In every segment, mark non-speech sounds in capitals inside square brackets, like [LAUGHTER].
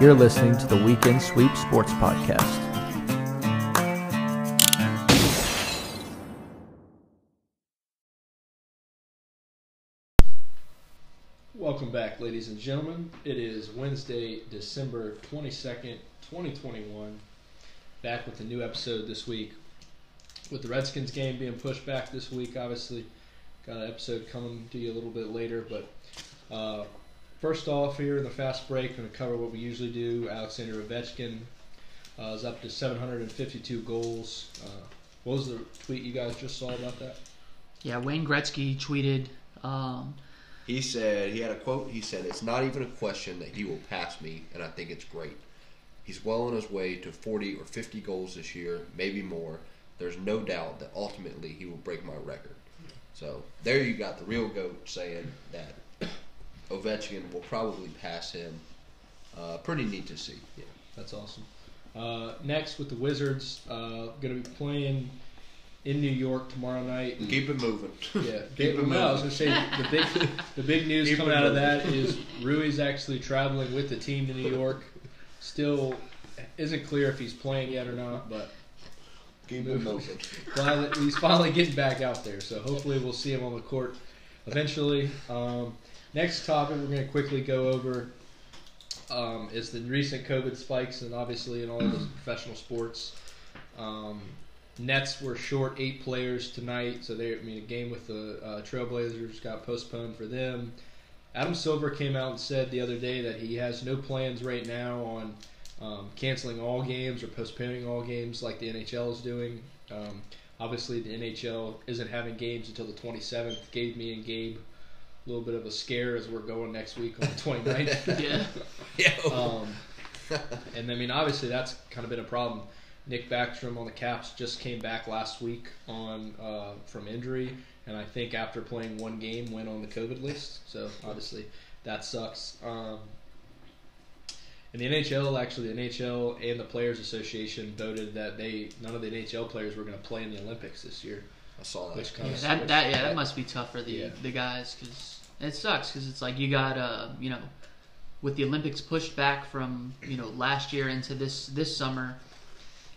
You're listening to the Weekend Sweep Sports Podcast. Welcome back, ladies and gentlemen. It is Wednesday, December 22nd, 2021. Back with a new episode this week. With the Redskins game being pushed back this week, obviously, got an episode coming to you a little bit later. But uh, first off, here in the fast break, going to cover what we usually do. Alexander Ovechkin uh, is up to 752 goals. Uh, what was the tweet you guys just saw about that? Yeah, Wayne Gretzky tweeted. Um, He said he had a quote. He said, "It's not even a question that he will pass me, and I think it's great. He's well on his way to 40 or 50 goals this year, maybe more. There's no doubt that ultimately he will break my record." So there you got the real goat saying that Ovechkin will probably pass him. Uh, pretty neat to see. Yeah, that's awesome. Uh, next, with the Wizards, uh, going to be playing in New York tomorrow night. Keep it moving. Yeah, [LAUGHS] Keep it no, I was gonna say the big the big news Keep coming out of that is Rui's actually traveling with the team to New York. Still isn't clear if he's playing yet or not, but Keep it moving. [LAUGHS] glad that he's finally getting back out there. So hopefully we'll see him on the court eventually. Um, next topic we're going to quickly go over um, is the recent COVID spikes, and obviously in all of the [CLEARS THROAT] professional sports. Um, Nets were short eight players tonight, so they I mean a game with the uh, Trailblazers got postponed for them. Adam Silver came out and said the other day that he has no plans right now on um, canceling all games or postponing all games like the NHL is doing. Um, obviously, the NHL isn't having games until the 27th. Gave me and Gabe little bit of a scare as we're going next week on the [LAUGHS] 29th. [LAUGHS] yeah, Yeah. Um, [LAUGHS] and I mean, obviously, that's kind of been a problem. Nick Backstrom on the Caps just came back last week on uh, from injury, and I think after playing one game went on the COVID list. So obviously, that sucks. Um, and the NHL, actually, the NHL and the Players Association voted that they none of the NHL players were going to play in the Olympics this year, I saw that. which kind yeah of that, that yeah that must be tough for the Yeah. the guys because it sucks because it's like you got uh you know with the Olympics pushed back from you know last year into this this summer.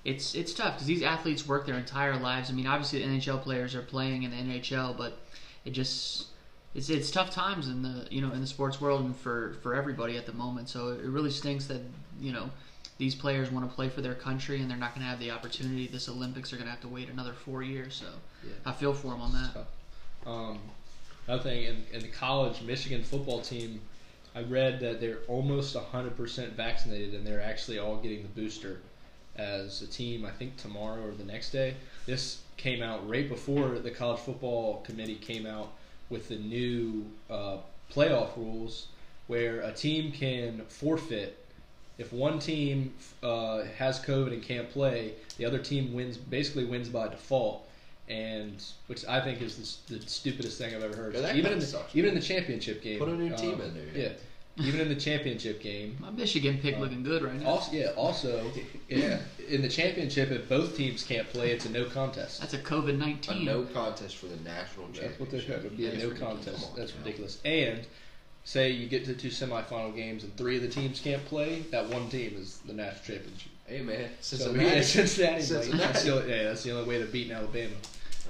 It's it's tough because these athletes work their entire lives. I mean, obviously the NHL players are playing in the NHL, but it just it's it's tough times in the you know in the sports world and for for everybody at the moment. So it really stinks that you know these players want to play for their country and they're not going to have the opportunity. This Olympics are going to have to wait another four years. So Yeah. I feel for them on that. Um, another thing, in, in the college Michigan football team, I read that they're almost 100% vaccinated and they're actually all getting the booster as a team, I think tomorrow or the next day. This came out right before the college football committee came out with the new uh, playoff rules where a team can forfeit if one team uh, has COVID and can't play, the other team wins basically wins by default, and which I think is the, the stupidest thing I've ever heard. Yeah, that even kinda in the, sucks, even in the championship game, Put a new um, team in there. Yeah, even in the championship game. My Michigan pick Um, looking good right now. Also, yeah. Also, yeah. In the championship, if both teams can't play, it's a no contest. That's a COVID A nineteen. no contest for the national That's what they championship. said. It would be a That's no ridiculous. contest. On, That's now. ridiculous. And say you get to two semifinal games and three of the teams can't play, that one team is the national championship. Hey man, So Cincinnati. yeah, [LAUGHS] Cincinnati. Cincinnati. That's the, only- yeah, that's the only way to beat Alabama.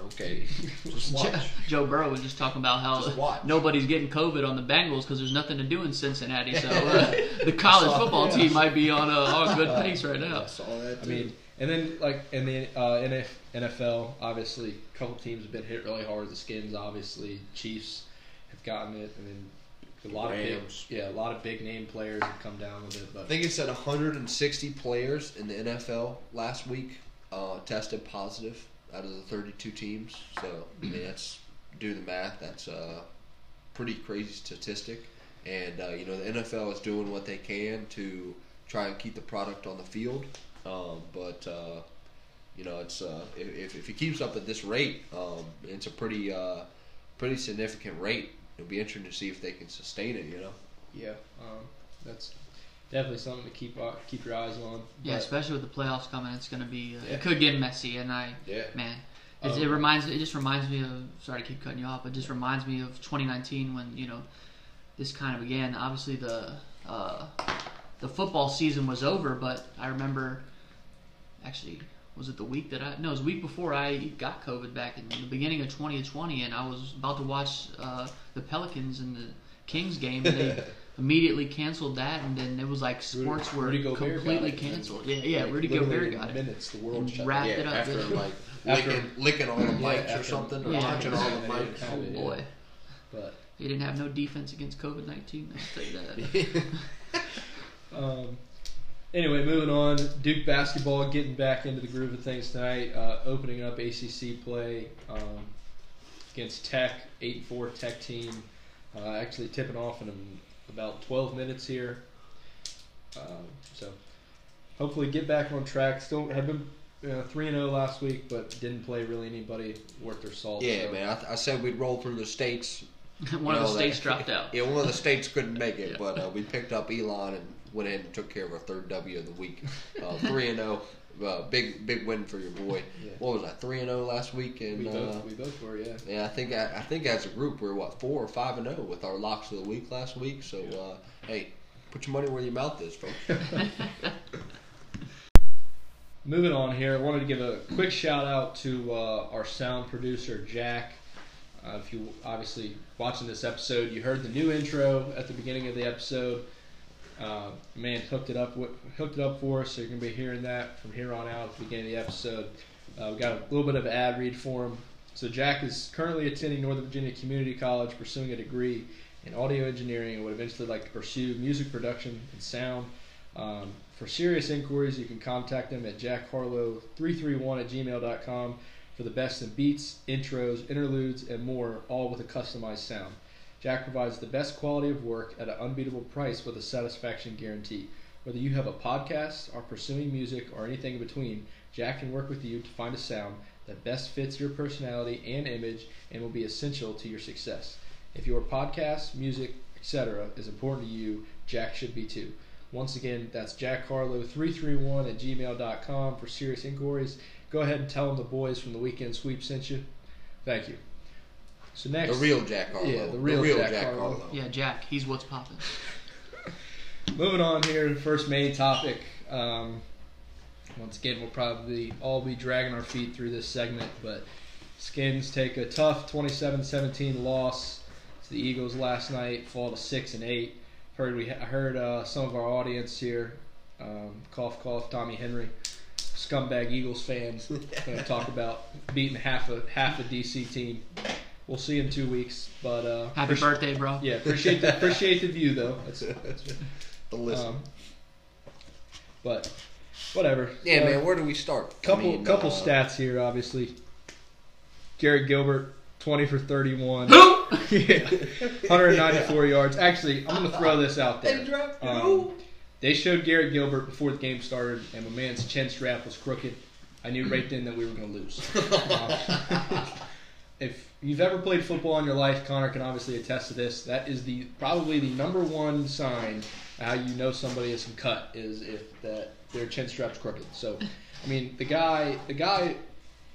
Okay, [LAUGHS] just watch. Joe Burrow was just talking about how nobody's getting COVID on the Bengals because there's nothing to do in Cincinnati. So [LAUGHS] uh, the college Saw- football yeah. team might be on a, on a good [LAUGHS] pace right now. I saw that. I mean, and then like in the uh, NFL, obviously, a couple teams have been hit really hard. The Skins, obviously, Chiefs have gotten it, and then a lot Rams. of big, yeah, a lot of big name players have come down with it. But I think it said 160 players in the NFL last week uh, tested positive out of the 32 teams. So I mean, that's do the math. That's a pretty crazy statistic. And uh, you know, the NFL is doing what they can to try and keep the product on the field. Um, but uh, you know, it's uh, if, if it keeps up at this rate, um, it's a pretty uh, pretty significant rate. It'll be interesting to see if they can sustain it. You know. yeah, um, that's definitely something to keep uh, keep your eyes on. Yeah, But- especially with the playoffs coming, it's gonna be uh, Yeah. it could get messy. And I Yeah. man, it, it Um, reminds it just reminds me of sorry to keep cutting you off, but it just reminds me of 2019 when you know this kind of began. Obviously, the uh, the football season was over, but I remember actually was it the week that I no it was the week before I got COVID back in the beginning of 2020, and I was about to watch uh, the Pelicans and the Kings game, and they [LAUGHS] immediately canceled that, and then it was like sports were Rudy Gobert got completely it. canceled. Yeah, yeah, Like, Rudy literally Gobert in got it. Minutes, the world And shut wrapped down. it up. after didn't like [LAUGHS] licking, licking all the Yeah, mics or after- something, or Yeah. touching all the [LAUGHS] They mics. Oh yeah. boy, But he didn't have no defense against COVID 19. I'll tell you that. [LAUGHS] Um, anyway, moving on. Duke basketball getting back into the groove of things tonight. Uh, opening up ACC play um, against Tech, eight and four Tech team. Uh, actually tipping off in about 12 minutes here. Um, so hopefully get back on track. Still have been three and zero last week, but didn't play really anybody worth their salt. Yeah, so. man. I, th- I said we'd roll through the states. [LAUGHS] One of the states that- dropped out. [LAUGHS] Yeah, one of the states couldn't make it, Yeah. but uh, we picked up Elon and went in and took care of our third W of the week. [LAUGHS] Uh, Three and zero, uh, big big win for your boy. [LAUGHS] Yeah. What was that? Three and zero last week, and we uh, both we both were, yeah. yeah, I think I, I think as a group we're what four or five and zero with our locks of the week last week. So uh, hey, put your money where your mouth is, folks. [LAUGHS] [LAUGHS] Moving on here, I wanted to give a quick shout out to uh, our sound producer Jack. Uh, if you obviously watching this episode, you heard the new intro at the beginning of the episode. Uh, man hooked it up, wi- hooked it up for us, so you're gonna be hearing that from here on out at the beginning of the episode. Uh, we got a little bit of ad read for him. So Jack is currently attending Northern Virginia Community College, pursuing a degree in audio engineering, and would eventually like to pursue music production and sound. Um, for serious inquiries, you can contact them at jackharlow331 at gmail.com for the best in beats, intros, interludes, and more, all with a customized sound. Jack provides the best quality of work at an unbeatable price with a satisfaction guarantee. Whether you have a podcast, are pursuing music, or anything in between, Jack can work with you to find a sound that best fits your personality and image and will be essential to your success. If your podcast, music, etc. is important to you, Jack should be too. Once again, that's jackharlow331 at gmail.com for serious inquiries. Go ahead and tell them the boys from the Weekend Sweep sent you. Thank you. So next, The real Jack Harlow. Yeah, the real Jack Harlow. Harlow. Yeah, Jack, he's what's popping. [LAUGHS] moving on here, first main topic. Um, once again, we'll probably all be dragging our feet through this segment, but Skins take a tough 27-17 loss to the Eagles last night, fall to six and eight. Heard we I heard uh, some of our audience here, um, cough cough, Tommy Henry, scumbag Eagles fans, going [LAUGHS] to talk about beating half a half a DC team. We'll see in two weeks, but uh, Happy appreci- birthday, bro. Yeah, appreciate the appreciate the view though. That's, [LAUGHS] that's The listen. um, but whatever. yeah, Uh, man. Where do we start? I Couple mean, couple uh, stats here, obviously. Garrett Gilbert, twenty for thirty-one. [LAUGHS] yeah, 194 yards. Actually, I'm gonna throw this out there. They, Um, they showed Garrett Gilbert before the game started, and my man's chin strap was crooked. I knew right then that we were gonna lose. [LAUGHS] Um, if you've ever played football in your life, Connor can obviously attest to this. That is the probably the number one sign how you know somebody is some cut is if that their chin strap's crooked. So, I mean, the guy the guy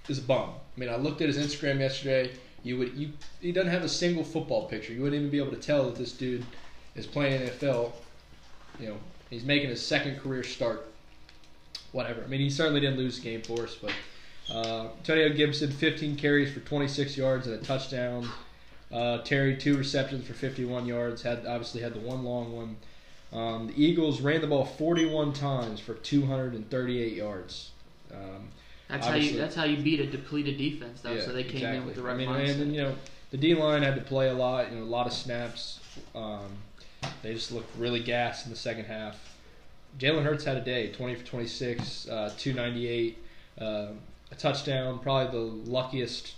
is a bum. I mean, I looked at his Instagram yesterday. You would you he doesn't have a single football picture. You wouldn't even be able to tell that this dude is playing NFL. You know, he's making his second career start. Whatever. I mean, he certainly didn't lose game for us, but uh, Antonio Gibson, 15 carries for 26 yards and a touchdown. Uh, Terry, two receptions for 51 yards. Had obviously had the one long one. Um, the Eagles ran the ball 41 times for 238 yards. Um, That's how you. That's how you beat a depleted defense, though. yeah, so they came exactly. in with the right I mean, mindset. and then, you know, the D line had to play a lot. You know, a lot of snaps. Um, they just looked really gassed in the second half. Jalen Hurts had a day, 20 for 26, uh, 298, uh, a touchdown. Probably the luckiest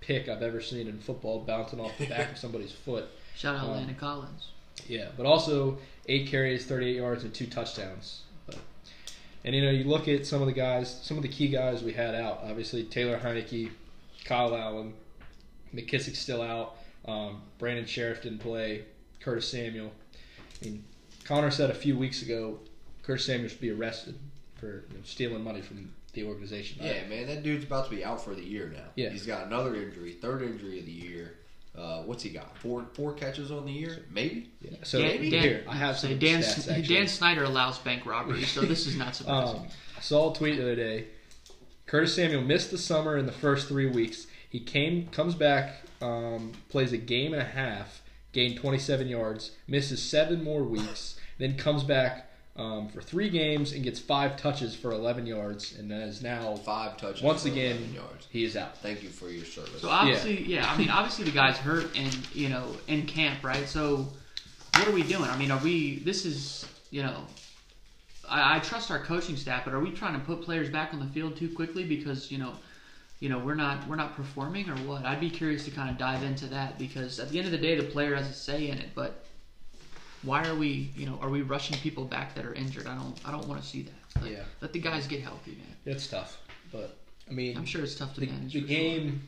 pick I've ever seen in football, bouncing off the back of [LAUGHS] somebody's foot. Shout out um, Landon Collins. Yeah, but also eight carries, 38 yards, and two touchdowns. But, and you know, you look at some of the guys, some of the key guys we had out. Obviously, Taylor Heinicke, Kyle Allen, McKissick's still out. Um, Brandon Scherff didn't play. Curtis Samuel. I mean, Connor said a few weeks ago, Curtis Samuel should be arrested for you know, stealing money from the organization. I- Yeah, man, that dude's about to be out for the year now. Yeah. He's got another injury, third injury of the year. Uh, what's he got? Four four catches on the year, maybe. Yeah. So Dan, Dan, here I have say some Dan, stats. Actually. Dan Snyder allows bank robbery, so this is not [LAUGHS] surprising. Um, I saw a tweet the other day. Curtis Samuel missed the summer in the first three weeks. He came, comes back, um, plays a game and a half, gained 27 yards, misses seven more weeks, then comes back um, for three games and gets five touches for 11 yards, and is now Five touches. once for again 11 yards. he is out. Thank you for your service. So obviously, yeah. I mean, obviously the guy's hurt and you know in camp, right? So what are we doing? I mean, are we? This is you know, I, I trust our coaching staff, but are we trying to put players back on the field too quickly because you know, you know we're not we're not performing or what? I'd be curious to kind of dive into that because at the end of the day, the player has a say in it, but. Why are we, you know, are we rushing people back that are injured? I don't, I don't want to see that. Let, Yeah. let the guys get healthy, man. It's tough, but I mean, I'm sure it's tough to the, manage. the for sure. game.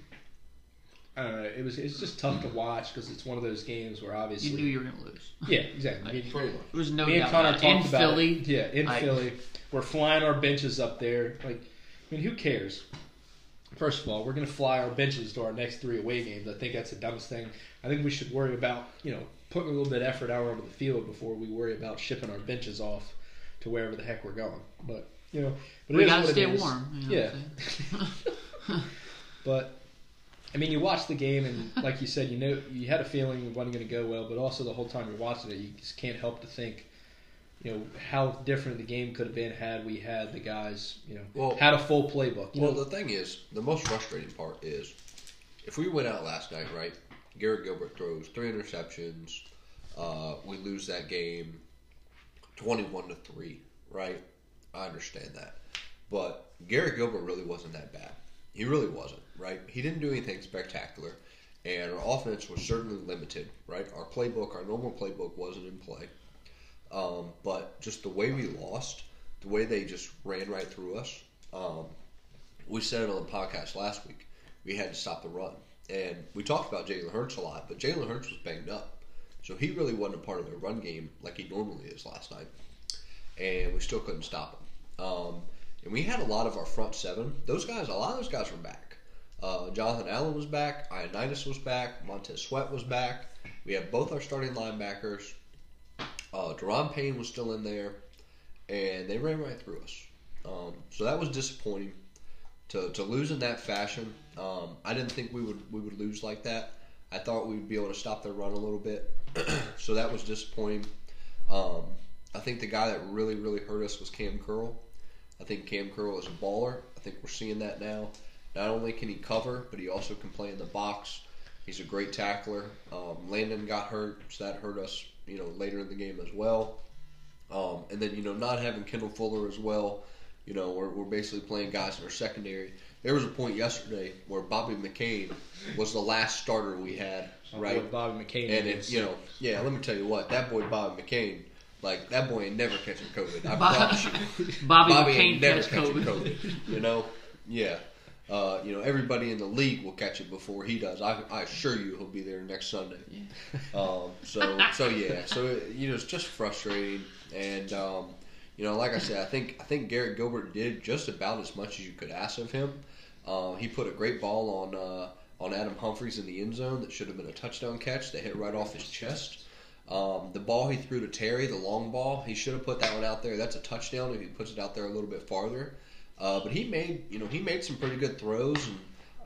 I don't know. It was it's just tough to watch because it's one of those games where obviously you knew you were going to lose. [LAUGHS] yeah exactly. I mean, There was no Me and doubt Connor about talked. In about Philly, it. Yeah, in I- Philly, we're flying our benches up there. Like, I mean, who cares? First of all, we're going to fly our benches to our next three away games. I think that's the dumbest thing. I think we should worry about you know putting a little bit of effort out onto the field before we worry about shipping our benches off to wherever the heck we're going. But you know, but we is got to what stay is. warm. You know yeah, What I'm saying? [LAUGHS] but I mean, you watch the game and like you said, you know, you had a feeling it wasn't going to go well, but also the whole time you're watching it, you just can't help to think, you know, how different the game could have been had we had the guys, you know, Well- had a full playbook. Well, know, the thing is, the most frustrating part is, if we went out last night, right? Garrett Gilbert throws three interceptions. Uh, we lose that game, twenty-one to three. Right? I understand that, but Garrett Gilbert really wasn't that bad. He really wasn't. Right? He didn't do anything spectacular, and our offense was certainly limited. Right? Our playbook, our normal playbook, wasn't in play. Um, but just the way we lost, the way they just ran right through us. Um, we said it on the podcast last week. We had to stop the run, and we talked about Jalen Hurts a lot, but Jalen Hurts was banged up, so he really wasn't a part of their run game like he normally is last night, and we still couldn't stop him. Um, and we had a lot of our front seven; those guys, a lot of those guys were back. Uh, Jonathan Allen was back, Ioannidis was back, Montez Sweat was back. We had both our starting linebackers. Uh, Daron Payne was still in there, and they ran right through us. Um, so that was disappointing to, to lose in that fashion. Um, I didn't think we would we would lose like that. I thought we'd be able to stop their run a little bit. [CLEARS THROAT] so that was disappointing. Um, I think the guy that really really hurt us was Cam Curl. I think Cam Curl is a baller. I think we're seeing that now. Not only can he cover, but he also can play in the box. He's a great tackler. Um, Landon got hurt, so that hurt us, you know, later in the game as well. Um, and then you know, not having Kendall Fuller as well, you know, we're, we're basically playing guys in our secondary. There was a point yesterday where Bobby McCain was the last starter we had, My right? boy Bobby McCain. And is- it, you know, yeah, let me tell you what, that boy Bobby McCain, like that boy ain't never catching COVID. I Bob- promise you. [LAUGHS] Bobby, Bobby McCain ain't never catching COVID. COVID. You know, yeah. Uh, you know, everybody in the league will catch it before he does. I, I assure you, he'll be there next Sunday. Um, so, so yeah. So you know, it's just frustrating, and um, you know, like I said, I think I think Garrett Gilbert did just about as much as you could ask of him. Uh, he put a great ball on uh, on Adam Humphries in the end zone that should have been a touchdown catch that hit right off his chest. Um, the ball he threw to Terry, the long ball, he should have put that one out there. That's a touchdown if he puts it out there a little bit farther. Uh, but he made, you know, he made some pretty good throws, and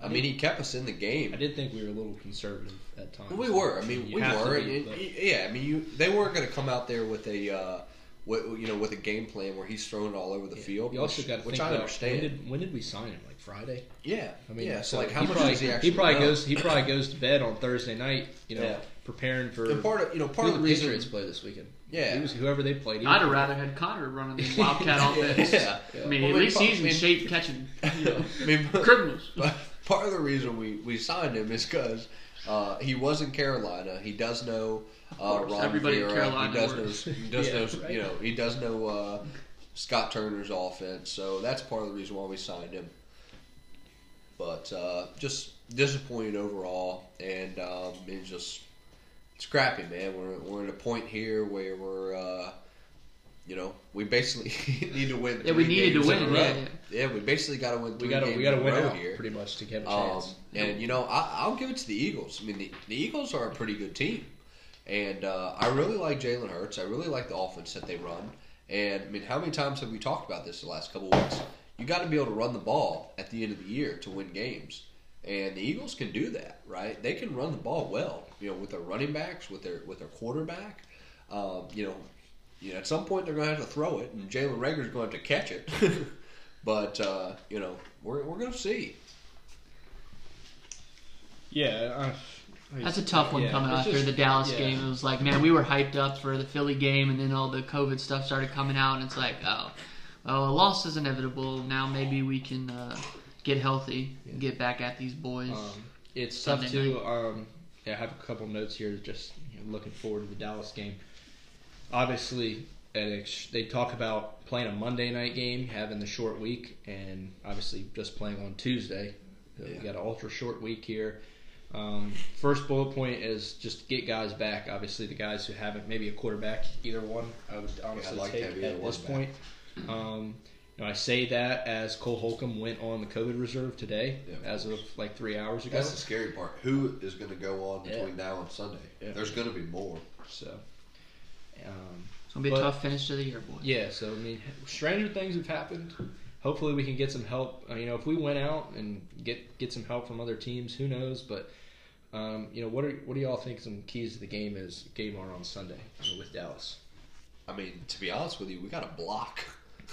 I mean, he kept us in the game. I did think we were a little conservative at times. We were. I mean, You we were. be, yeah, I mean, you they weren't going to come out there with a, uh, you know, with a game plan where he's throwing it all over the field. You also which, got to which think I about understand. when did when did we sign him? Like Friday. yeah, I mean, yeah. So, so like, how he much probably, does he actually? He probably know? goes he probably goes to bed on Thursday night. You know, Yeah. preparing for And part of you know part of the the reason. Patriots play this weekend. Yeah. He was, whoever they played. I'd have rather had Connor running the [LAUGHS] Wildcat offense. yeah. I mean, Well, at least he's in shape catching you know, [LAUGHS] I mean, criminals. But part of the reason we, we signed him is because uh, he was in Carolina. He does know uh, Ron everybody in Carolina He does works. know. He does [LAUGHS] Yeah, know. right. You know. He does know uh, Scott Turner's offense. So that's part of the reason why we signed him. But uh, just disappointed overall, and um, it's just it's crappy, man. We're we're at a point here where we're. Uh, you know, we basically [LAUGHS] need to win. Yeah, we three needed to games in win, a yeah, Yeah, we basically got to win. We got to we got to win out here. pretty much to get a Um, chance. and you know, I, I'll give it to the Eagles. I mean, the, the Eagles are a pretty good team, and uh, I really like Jalen Hurts. I really like the offense that they run. And I mean, how many times have we talked about this the last couple of weeks? You got to be able to run the ball at the end of the year to win games, and the Eagles can do that, right? They can run the ball well, you know, with their running backs, with their with their quarterback. Um, you know, you know, at some point they're going to have to throw it, and Jalen Reagor's going to have to catch it. [LAUGHS] but uh, you know, we're we're going to see. yeah, That's a tough one yeah, coming after just- the Dallas yeah. game. It was like, man, we were hyped up for the Philly game, and then all the COVID stuff started coming out, and it's like, oh, well, a loss is inevitable. Now maybe we can uh, get healthy and get back at these boys. Um, it's Sunday tough too. Um, yeah, I have a couple notes here. Just you know, looking forward to the Dallas game. Obviously, ex- they talk about playing a Monday night game, having the short week, and obviously just playing on Tuesday. Uh, We got an ultra short week here. Um, first bullet point is just get guys back. Obviously, the guys who haven't, maybe a quarterback, either one. I would honestly I'd like to take at this back. point. Um, you know, I say that as Cole Holcomb went on the COVID reserve today, Yeah, of as of like three hours ago. That's the scary part. Who is going to go on Yeah. between now and Sunday? Yeah. There's going to be more. So, um, it's gonna be a tough finish to the year, boy. yeah. So I mean, stranger things have happened. Hopefully, we can get some help. Uh, you know, if we went out and get get some help from other teams, who knows? But um, you know, what are what do y'all think some keys to the game is game are on Sunday you know, with Dallas? I mean, to be honest with you, we got a block.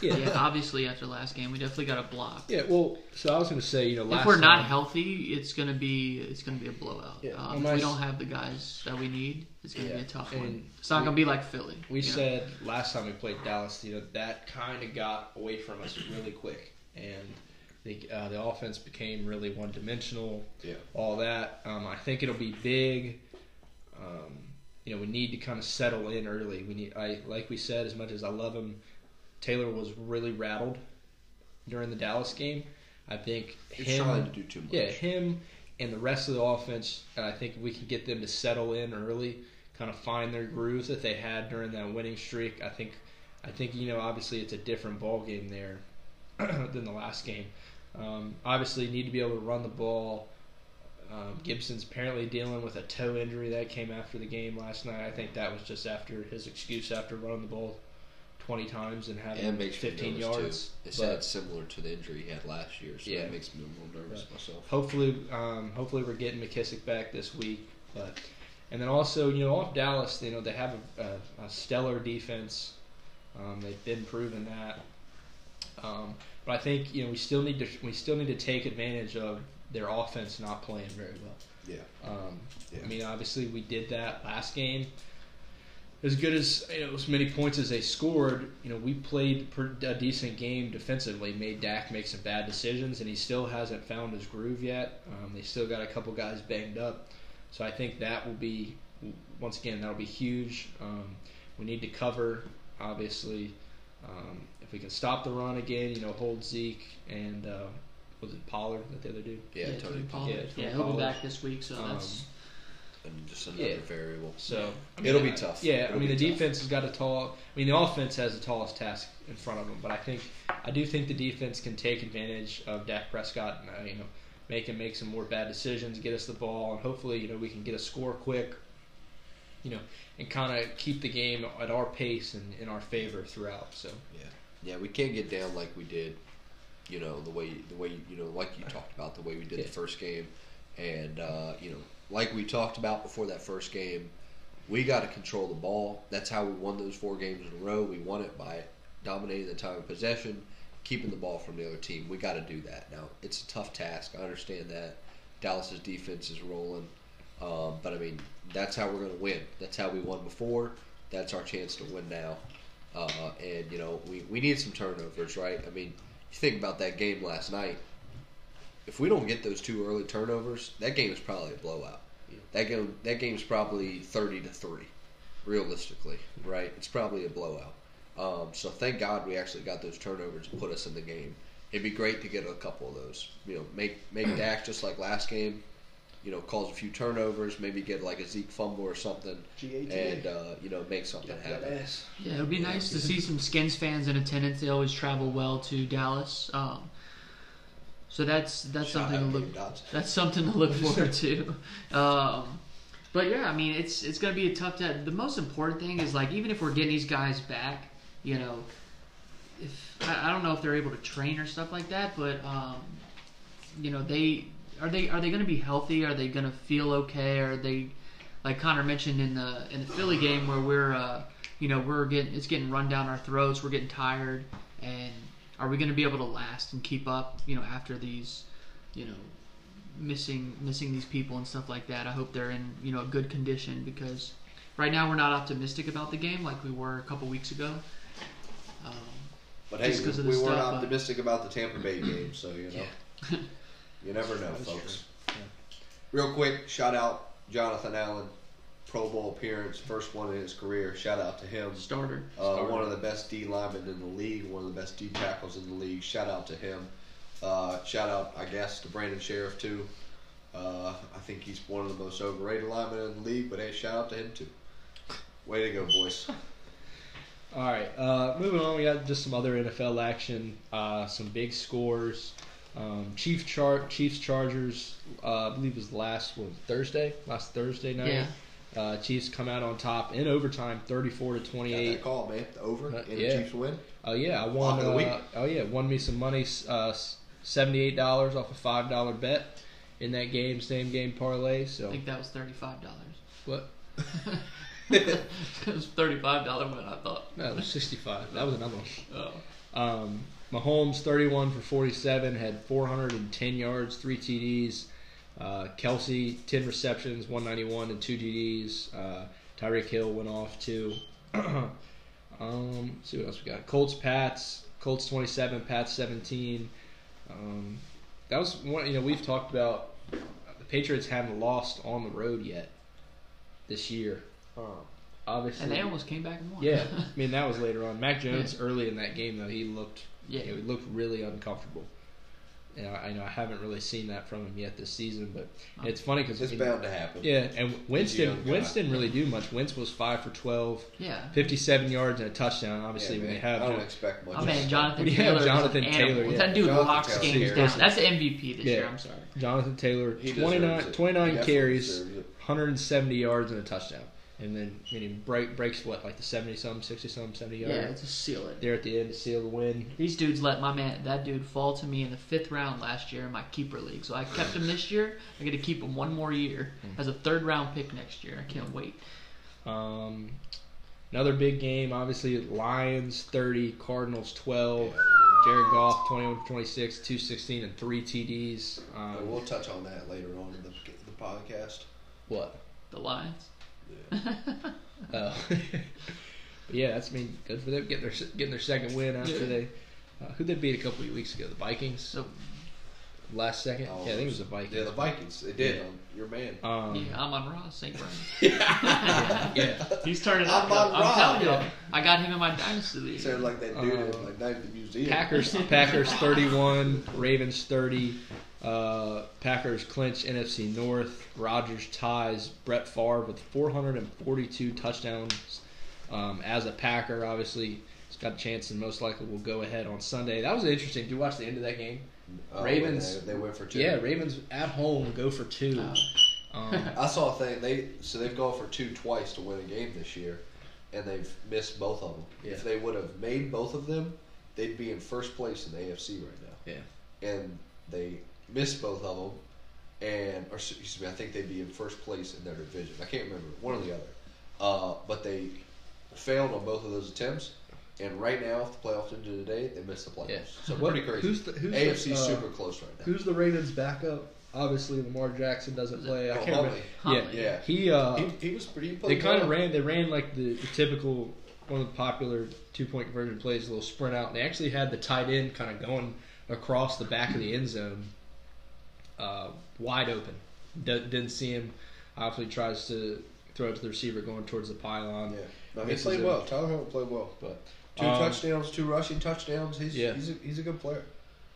Yeah, obviously after last game, we definitely got a block. Yeah. Well, so I was going to say, you know, last if we're not time- healthy, it's gonna be it's gonna be a blowout. Yeah, Um, if we don't have the guys that we need, it's gonna be a tough one. It's not gonna be like Philly. We you know? said last time we played Dallas, you know, that kind of got away from us really quick, and the uh, the offense became really one dimensional. Yeah. all that. Um, I think it'll be big. Um, you know, we need to kind of settle in early. We need, I like we said, as much as I love him, Taylor was really rattled during the Dallas game. I think He's him, trying to do too much. yeah, him and the rest of the offense. I think we can get them to settle in early, kind of find their grooves that they had during that winning streak. I think, I think you know, obviously it's a different ball game there [CLEARS THROAT] than the last game. Um, obviously, need to be able to run the ball. Um, Gibson's apparently dealing with a toe injury that came after the game last night. I think that was just after his excuse after running the ball 20 times and having And makes 15 me yards. too. It But- it's similar to the injury he had last year, so Yeah. that makes me a little nervous myself. hopefully, um, hopefully we're getting McKissick back this week. But and then also, you know, off Dallas, you know, they have a, a, a stellar defense. Um, they've been proving that. Um, but I think you know we still need to we still need to take advantage of their offense not playing very well. Yeah. Um, Yeah. I mean, obviously we did that last game. As good as you know, as many points as they scored, you know, we played a decent game defensively. Made Dak make some bad decisions, and he still hasn't found his groove yet. Um, they still got a couple guys banged up, so I think that will be once again that'll be huge. Um, we need to cover, obviously. Um, if we can stop the run again, you know, hold Zeke and uh, was it Pollard that the other dude? Yeah, Tony Tony Pollard. Pollard. Yeah, Yeah, he'll be back this week, so Um, that's And just another Yeah. variable. So It'll I- be tough. Yeah, It'll I mean the tough. defense has got a tall. I mean the offense has the tallest task in front of them, but I think I do think the defense can take advantage of Dak Prescott and uh, you know make him make some more bad decisions, get us the ball, and hopefully you know we can get a score quick. You know, and kind of keep the game at our pace and in our favor throughout. So yeah, Yeah, we can't get down like we did. You know the way the way you know like you talked about the way we did Yeah. the first game, and uh, you know like we talked about before that first game, we got to control the ball. That's how we won those four games in a row. We won it by dominating the time of possession, keeping the ball from the other team. We got to do that. Now it's a tough task. I understand that. Dallas's defense is rolling, um, but I mean that's how we're going to win. That's how we won before. That's our chance to win now. Uh, and you know we, we need some turnovers, right? I mean, you think about that game last night. If we don't get those two early turnovers, that game is probably a blowout. That game that game's probably thirty to three, realistically, right? It's probably a blowout. Um, so thank God we actually got those turnovers to put us in the game. It'd be great to get a couple of those. You know, make make Dak just like last game. you know, cause a few turnovers, maybe get like a Zeke fumble or something, and uh, you know, make something happen. Yeah, it would be nice to see some Skins fans in attendance. They always travel well to Dallas. Um, so that's that's something to look that's something to look forward to. Um, but yeah, I mean, it's it's gonna be a tough test. The most important thing is like even if we're getting these guys back, you know, if I, I don't know if they're able to train or stuff like that, but um, you know, they are they are they gonna be healthy? Are they gonna feel okay? Are they like Connor mentioned in the in the Philly game where we're uh, you know we're getting it's getting run down our throats, we're getting tired, and are we going to be able to last and keep up? You know, after these, you know, missing missing these people and stuff like that. I hope they're in you know a good condition because right now we're not optimistic about the game like we were a couple weeks ago. Um, But hey, we, we weren't stuff, optimistic about the Tampa Bay [COUGHS] game, so you know, you never [LAUGHS] know, folks. true. Real quick, shout out Jonathan Allen, Pro Bowl appearance, first one in his career. Shout out to him. starter. Uh, one of the best D linemen in the league, one of the best D tackles in the league. Shout out to him. Uh, shout out, I guess, to Brandon Scherff too. Uh, I think he's one of the most overrated linemen in the league, but hey, shout out to him too. Way to go, boys. [LAUGHS] All right, uh, moving on. We got just some other NFL action, uh, some big scores. Um, Chief Char- Chiefs Chargers, uh, I believe it was last what, Thursday, last Thursday night. Yeah. Uh, Chiefs come out on top in overtime, thirty-four to Got twenty-eight. that call, man. The over Uh, and yeah. the Chiefs win. Oh yeah, I won. Lock week. Uh, oh yeah, won me some money. Uh, Seventy-eight dollars off a five-dollar bet in that game, same game parlay. So I think that was thirty five dollars. what? [LAUGHS] it was thirty five dollar win. I thought. No, it was sixty-five. That was another one. Oh. Um, Mahomes, 31 for 47, had 410 yards, three TDs. Uh, Kelce, 10 receptions, 191, and two TDs. Uh, Tyreek Hill went off too. [CLEARS THROAT] um, let's see what else we got. Colts, Pats. Colts 27, Pats 17. Um, that was one. You know, we've talked about the Patriots haven't lost on the road yet this year. Um, obviously, And they almost came back and won. yeah, [LAUGHS] I mean that was later on. Mac Jones early in that game though he looked Yeah. you know, he looked really uncomfortable. And I, I know I haven't really seen that from him yet this season, but it's funny because It's bound to happen. yeah, and young Winston guy. Winston didn't really do much. Winston was five for 12, yeah. 57 yards and a touchdown. Yeah, Obviously, when man. they have I don't expect much. Oh man, Jonathan When you have Taylor. is Jonathan an. Taylor, yeah. That dude Jonathan locks Taylor, games down. That's the MVP this Yeah. year. I'm sorry. Jonathan Taylor, He 29, 29 carries, 170 yards and a touchdown, and then I mean, break breaks what like the 70 some, 60 some, 70 Yeah, yards to seal it. there at the end to seal the win. These dudes let my man, that dude, fall to me in the fifth round last year in my keeper league. So I kept him this year. I get to keep him one more year as a third round pick next year. I can't wait. Um, another big game, obviously Lions 30, Cardinals 12. Jared Goff 21 26, 216, and 3 TDs. Uh, Um, we'll touch on that later on in the, the podcast. what? The Lions. Oh. [LAUGHS] but yeah, that's I mean good for them getting their getting their second win after Yeah. they uh, who they beat a couple of weeks ago, the Vikings. So Last second, Oh, yeah, I think it was the Vikings. Yeah, the Vikings. They did. Yeah. Um, your man. Um, yeah, [LAUGHS] [LAUGHS] Amon-Ra St. Brown. yeah. He's turning I'm up. on I'm Ross. telling you, I got him in my dynasty league. Sounded like that dude Uh, at like Night at the Museum. Packers Packers 31, Ravens 30. Uh, Packers clinch NFC North. Rodgers ties Brett Favre with 442 touchdowns um, as a Packer. Obviously, he's got a chance and most likely will go ahead on Sunday. That was interesting. Did you watch the end of that game? Uh, Ravens- They, they went for two. Yeah, Ravens at home go for two. Oh. Um, [LAUGHS] I saw a thing. They so they've gone for two twice to win a game this year, and they've missed both of them. If they would have made both of them, they'd be in first place in the AFC right now. Yeah. And they missed both of them, and or excuse me, I think they'd be in first place in their division. I can't remember one or the other. Uh, but they failed on both of those attempts. And right now, if the playoffs into today, they missed the playoffs. Yeah. So What- pretty crazy. who's the- who's the, AFC uh, super close right now. who's the Ravens backup? Obviously, Lamar Jackson doesn't play. I Oh, can't remember. Huntley. Yeah, Yeah. he uh, he, he was pretty. he they kind of ran. They ran like the, the typical one of the popular two point conversion plays, a little sprint out. And they actually had the tight end kind of going across the back of the end zone, uh, wide open. D- didn't see him. Obviously, tries to throw it to the receiver going towards the pylon. Yeah, no, he Misses played him. well. Tyler Huntley played well. But Two um, touchdowns, two rushing touchdowns. He's Yeah. he's a, he's a good player.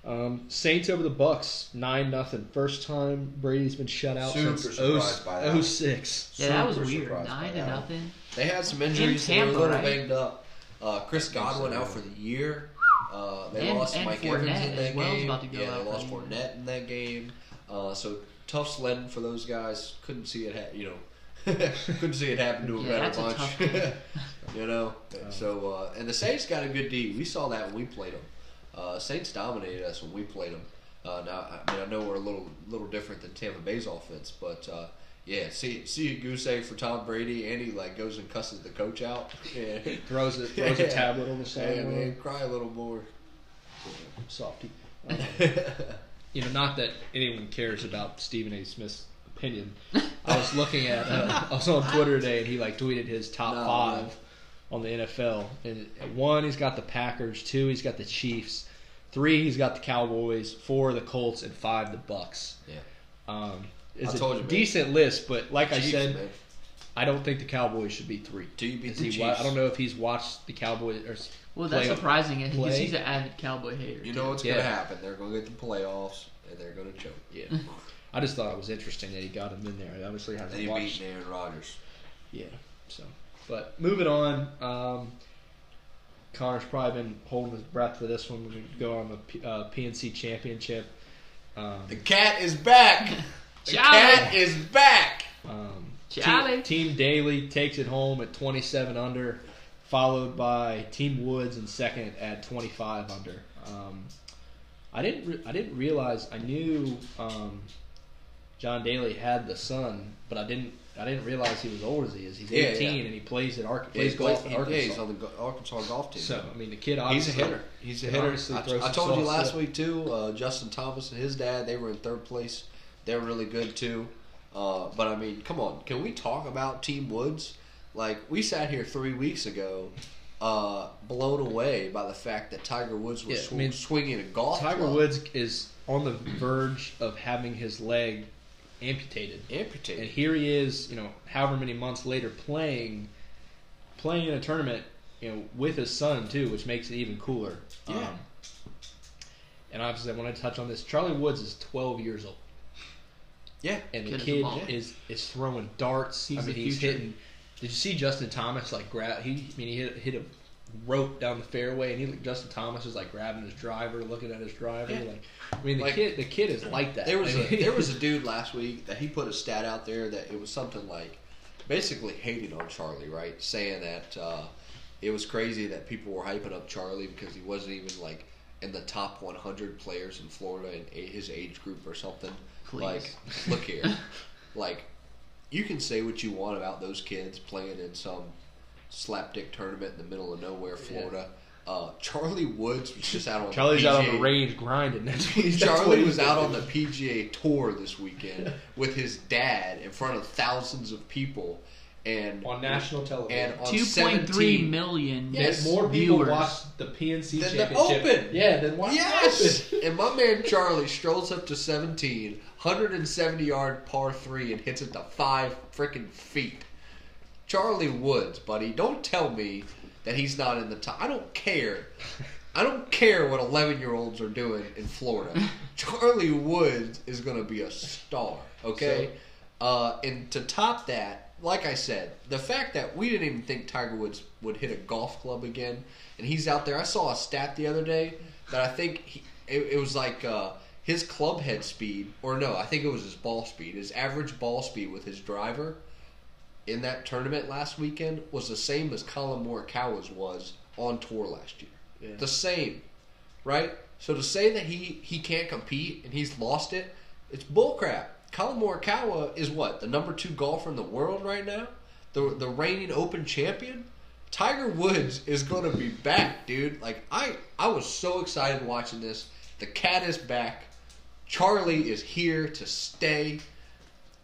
Um, Saints over the Bucks, nine nothing. First time Brady's been shut out Super since surprised 06. Yeah, that was Super weird. Nine to nothing. They had some injuries. they Tampa, were a little right? banged up. Uh, Chris Godwin out for the year. Uh, they And- lost and Mike Fournette Evans in that as well game. about to go yeah, they lost the year. Fournette in that game. Uh, so tough sledding for those guys. Couldn't see it. Ha- you know, [LAUGHS] couldn't see it happen to a Yeah, better that's a bunch. tough [LAUGHS] you know. So uh, and the Saints got a good D. We saw that when we played them. Uh, Saints dominated us when we played them. Uh, now I mean I know we're a little little different than Tampa Bay's offense, but uh, yeah, see see a goose egg for Tom Brady, and he like goes and cusses the coach out. [LAUGHS] and Throws it, throws a tablet on the side. sideline. man, cry a little more. Softy. Um, you know, not that anyone cares about Stephen A. Smith's opinion. [LAUGHS] I was looking at, uh, I was on Twitter today, and he like tweeted his top No, five no. on the NFL. And one, he's got the Packers. Two, he's got the Chiefs. Three, he's got the Cowboys. Four, the Colts, and five, the Bucks. Yeah. Um, it's I told a you, man. decent list, but like I said, man. I don't think the Cowboys should be three. Do you beat the he Chiefs? I don't know if he's watched the Cowboys or Well, that's play- surprising because play. he's an avid Cowboy hater. You know what's Yeah. gonna happen? They're gonna get the playoffs, and they're gonna choke. Yeah. I just thought it was interesting that he got him in there. He obviously hasn't They watched. beat Aaron Rodgers. Yeah. So, but moving on. Um, Connor's probably been holding his breath for this one. We're going to go on the P- uh, PNC Championship. Um, The cat is back. [LAUGHS] The Charlie. cat is back. um, Charlie. Team, Team Daly takes it home at 27 under, followed by Team Woods in second at 25 under. Um, I didn't re- I didn't realize I knew um, John Daly had the son, but I didn't I didn't realize he was old as he is. He's 18 yeah. and he plays at Ar- Yeah, plays golf he- yeah, Arkansas. on the Go- Arkansas golf team. So I mean, the kid obviously he's a hitter. He's a hitter. I, I told you last week too. Uh, Justin Thomas and his dad, they were in third place. They're really good too. Uh, but I mean, come on, can we talk about Team Woods? Like we sat here three weeks ago, uh, blown away by the fact that Tiger Woods was Yeah, I mean, swinging a golf. Tiger club. Woods is on the verge of having his leg amputated. amputated. And here he is, you know, however many months later, playing, playing in a tournament, you know, with his son too, which makes it even cooler. Yeah. Um, and obviously, I want to touch on this. Charlie Woods is 12 years old, yeah, and the Kid is a kid baller. is is throwing darts. He's I mean, the he's future. hitting. Did you see Justin Thomas like grab? He, I mean, he hit, hit a rope down the fairway, and he Justin Thomas is like grabbing his driver, looking at his driver. Yeah. Like, I mean, the Like- kid, the kid is like that. There was I a mean, there was a [LAUGHS] dude last week that he put a stat out there that it was something like basically hating on Charlie, right? Saying that uh, it was crazy that people were hyping up Charlie because he wasn't even like in the top 100 players in Florida in a- his age group or something. Please. Like, look here, [LAUGHS] like you can say what you want about those kids playing in some slapdick tournament in the middle of nowhere, Florida. Uh, Charlie Woods was just out on Charlie's the out on the PGA range grinding. [LAUGHS] That's that's Charlie he's was out on the PGA Tour this weekend with his dad in front of thousands of people, and on national television. and on Two point three 17 million Yes. more people viewers. watch the PNC Than the championship. Open. Yeah, then watch Yes, the [LAUGHS] Open. and my man Charlie strolls up to 17, 170 yard par three, and hits it to five freaking feet. Charlie Woods, buddy, don't tell me that he's not in the top. I don't care. I don't care what 11 year olds are doing in Florida. [LAUGHS] Charlie Woods is going to be a star, okay? uh, and to top that, like I said, the fact that we didn't even think Tiger Woods would hit a golf club again, and he's out there. I saw a stat the other day that I think he, it, it was like uh, his club head speed, or no, I think it was his ball speed. His average ball speed with his driver in that tournament last weekend was the same as Collin Morikawa's was on tour last year. Yeah. The same, right? So to say that he he can't compete and he's lost it, it's bullcrap. Collin Morikawa is what the number two golfer in the world right now, the the reigning Open champion. Tiger Woods is going to be back, dude. Like I I was so excited watching this. The cat is back. Charlie is here to stay,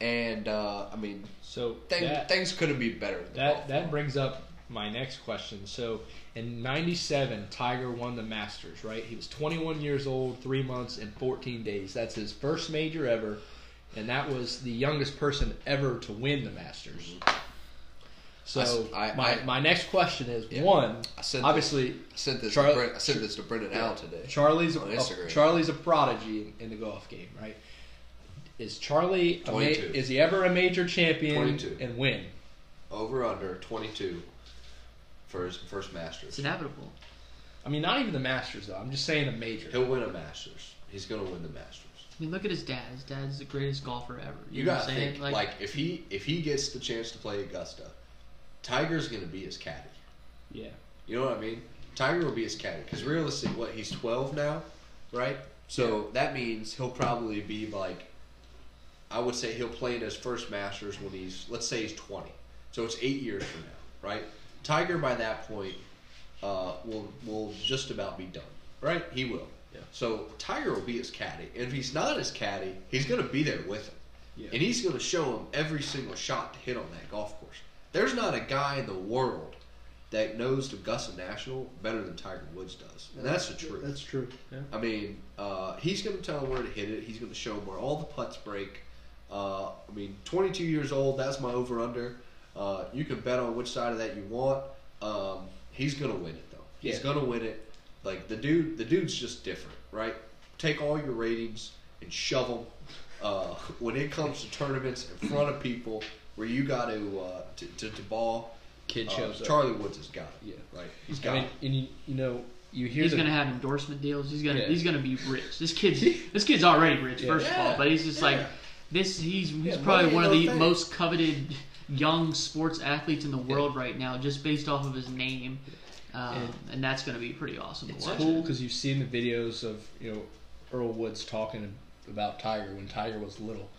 and uh, I mean So thing, that, things couldn't be better. than that that brings up my next question. So in '97, Tiger won the Masters. Right? He was 21 years old, three months and 14 days. That's his first major ever, and that was the youngest person ever to win the Masters. So I- I- my, I- my next question is Yeah. one. I sent Obviously, this, I sent this Char- to Brent, I sent this to Brendan Al today. Charlie's a, on a- Instagram. Charlie's a prodigy in, in the golf game, right? Is Charlie a ma- is he ever a major champion 22. and win? Over under 22 for his first Masters. It's inevitable. I mean, not even the Masters though. I'm just saying a major. He'll win a Masters. He's going to win the Masters. I mean, look at his dad. His dad's the greatest golfer ever. You, You, know gotta what I'm saying? think like, if he if he gets the chance to play Augusta, Tiger's going to be his caddy. Yeah. You know what I mean? Tiger will be his caddy because realistically, what he's 12 now, right? So that means he'll probably be like, I would say he'll play in his first Masters when he's let's say he's 20. So it's eight years from now, right? Tiger by that point uh, will will just about be done, right? He will. Yeah. So Tiger will be his caddy, and if he's not his caddy, he's going to be there with him, Yeah. and he's going to show him every single shot to hit on that golf course. There's not a guy in the world that knows the Augusta National better than Tiger Woods does, and that's the truth. That's true. Yeah. I mean, uh, he's going to tell him where to hit it. He's going to show him where all the putts break. Uh, I mean, 22 years old. That's my over under. Uh, you can bet on which side of that you want. Um, he's going to win it though. He's Yeah. going to win it. Like the dude, the dude's just different, right? Take all your ratings and shove them. Uh, [LAUGHS] when it comes to tournaments in front of people where you got to, uh, to to to ball, Kid uh, shows up. Charlie Woods has got it. Yeah. right. He's I got mean, it. and you, you know, you hear he's the, gonna have endorsement deals. He's gonna Yeah. he's gonna be rich. This kid's this kid's already rich, Yeah. first of all, but he's just like this. He's he's Yeah, probably one of the thing. most coveted young sports athletes in the world right now, just based off of his name, um, And- and that's gonna be pretty awesome to It's watch. cool because you've seen the videos of you know Earl Woods talking about Tiger when Tiger was little.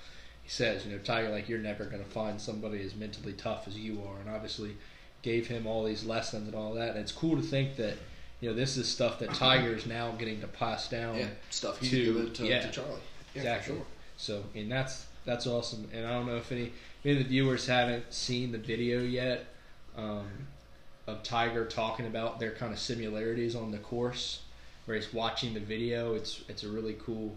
He says, you know, Tiger, like you're never going to find somebody as mentally tough as you are, and obviously gave him all these lessons and all that. And it's cool to think that you know this is stuff that Tiger is now getting to pass down. Yeah, stuff he's to- to, yeah. to Charlie. Yeah, exactly. sure. So, and that's that's awesome. And I don't know if any any of the viewers haven't seen the video yet um, of Tiger talking about their kind of similarities on the course, where he's watching the video. It's it's a really cool,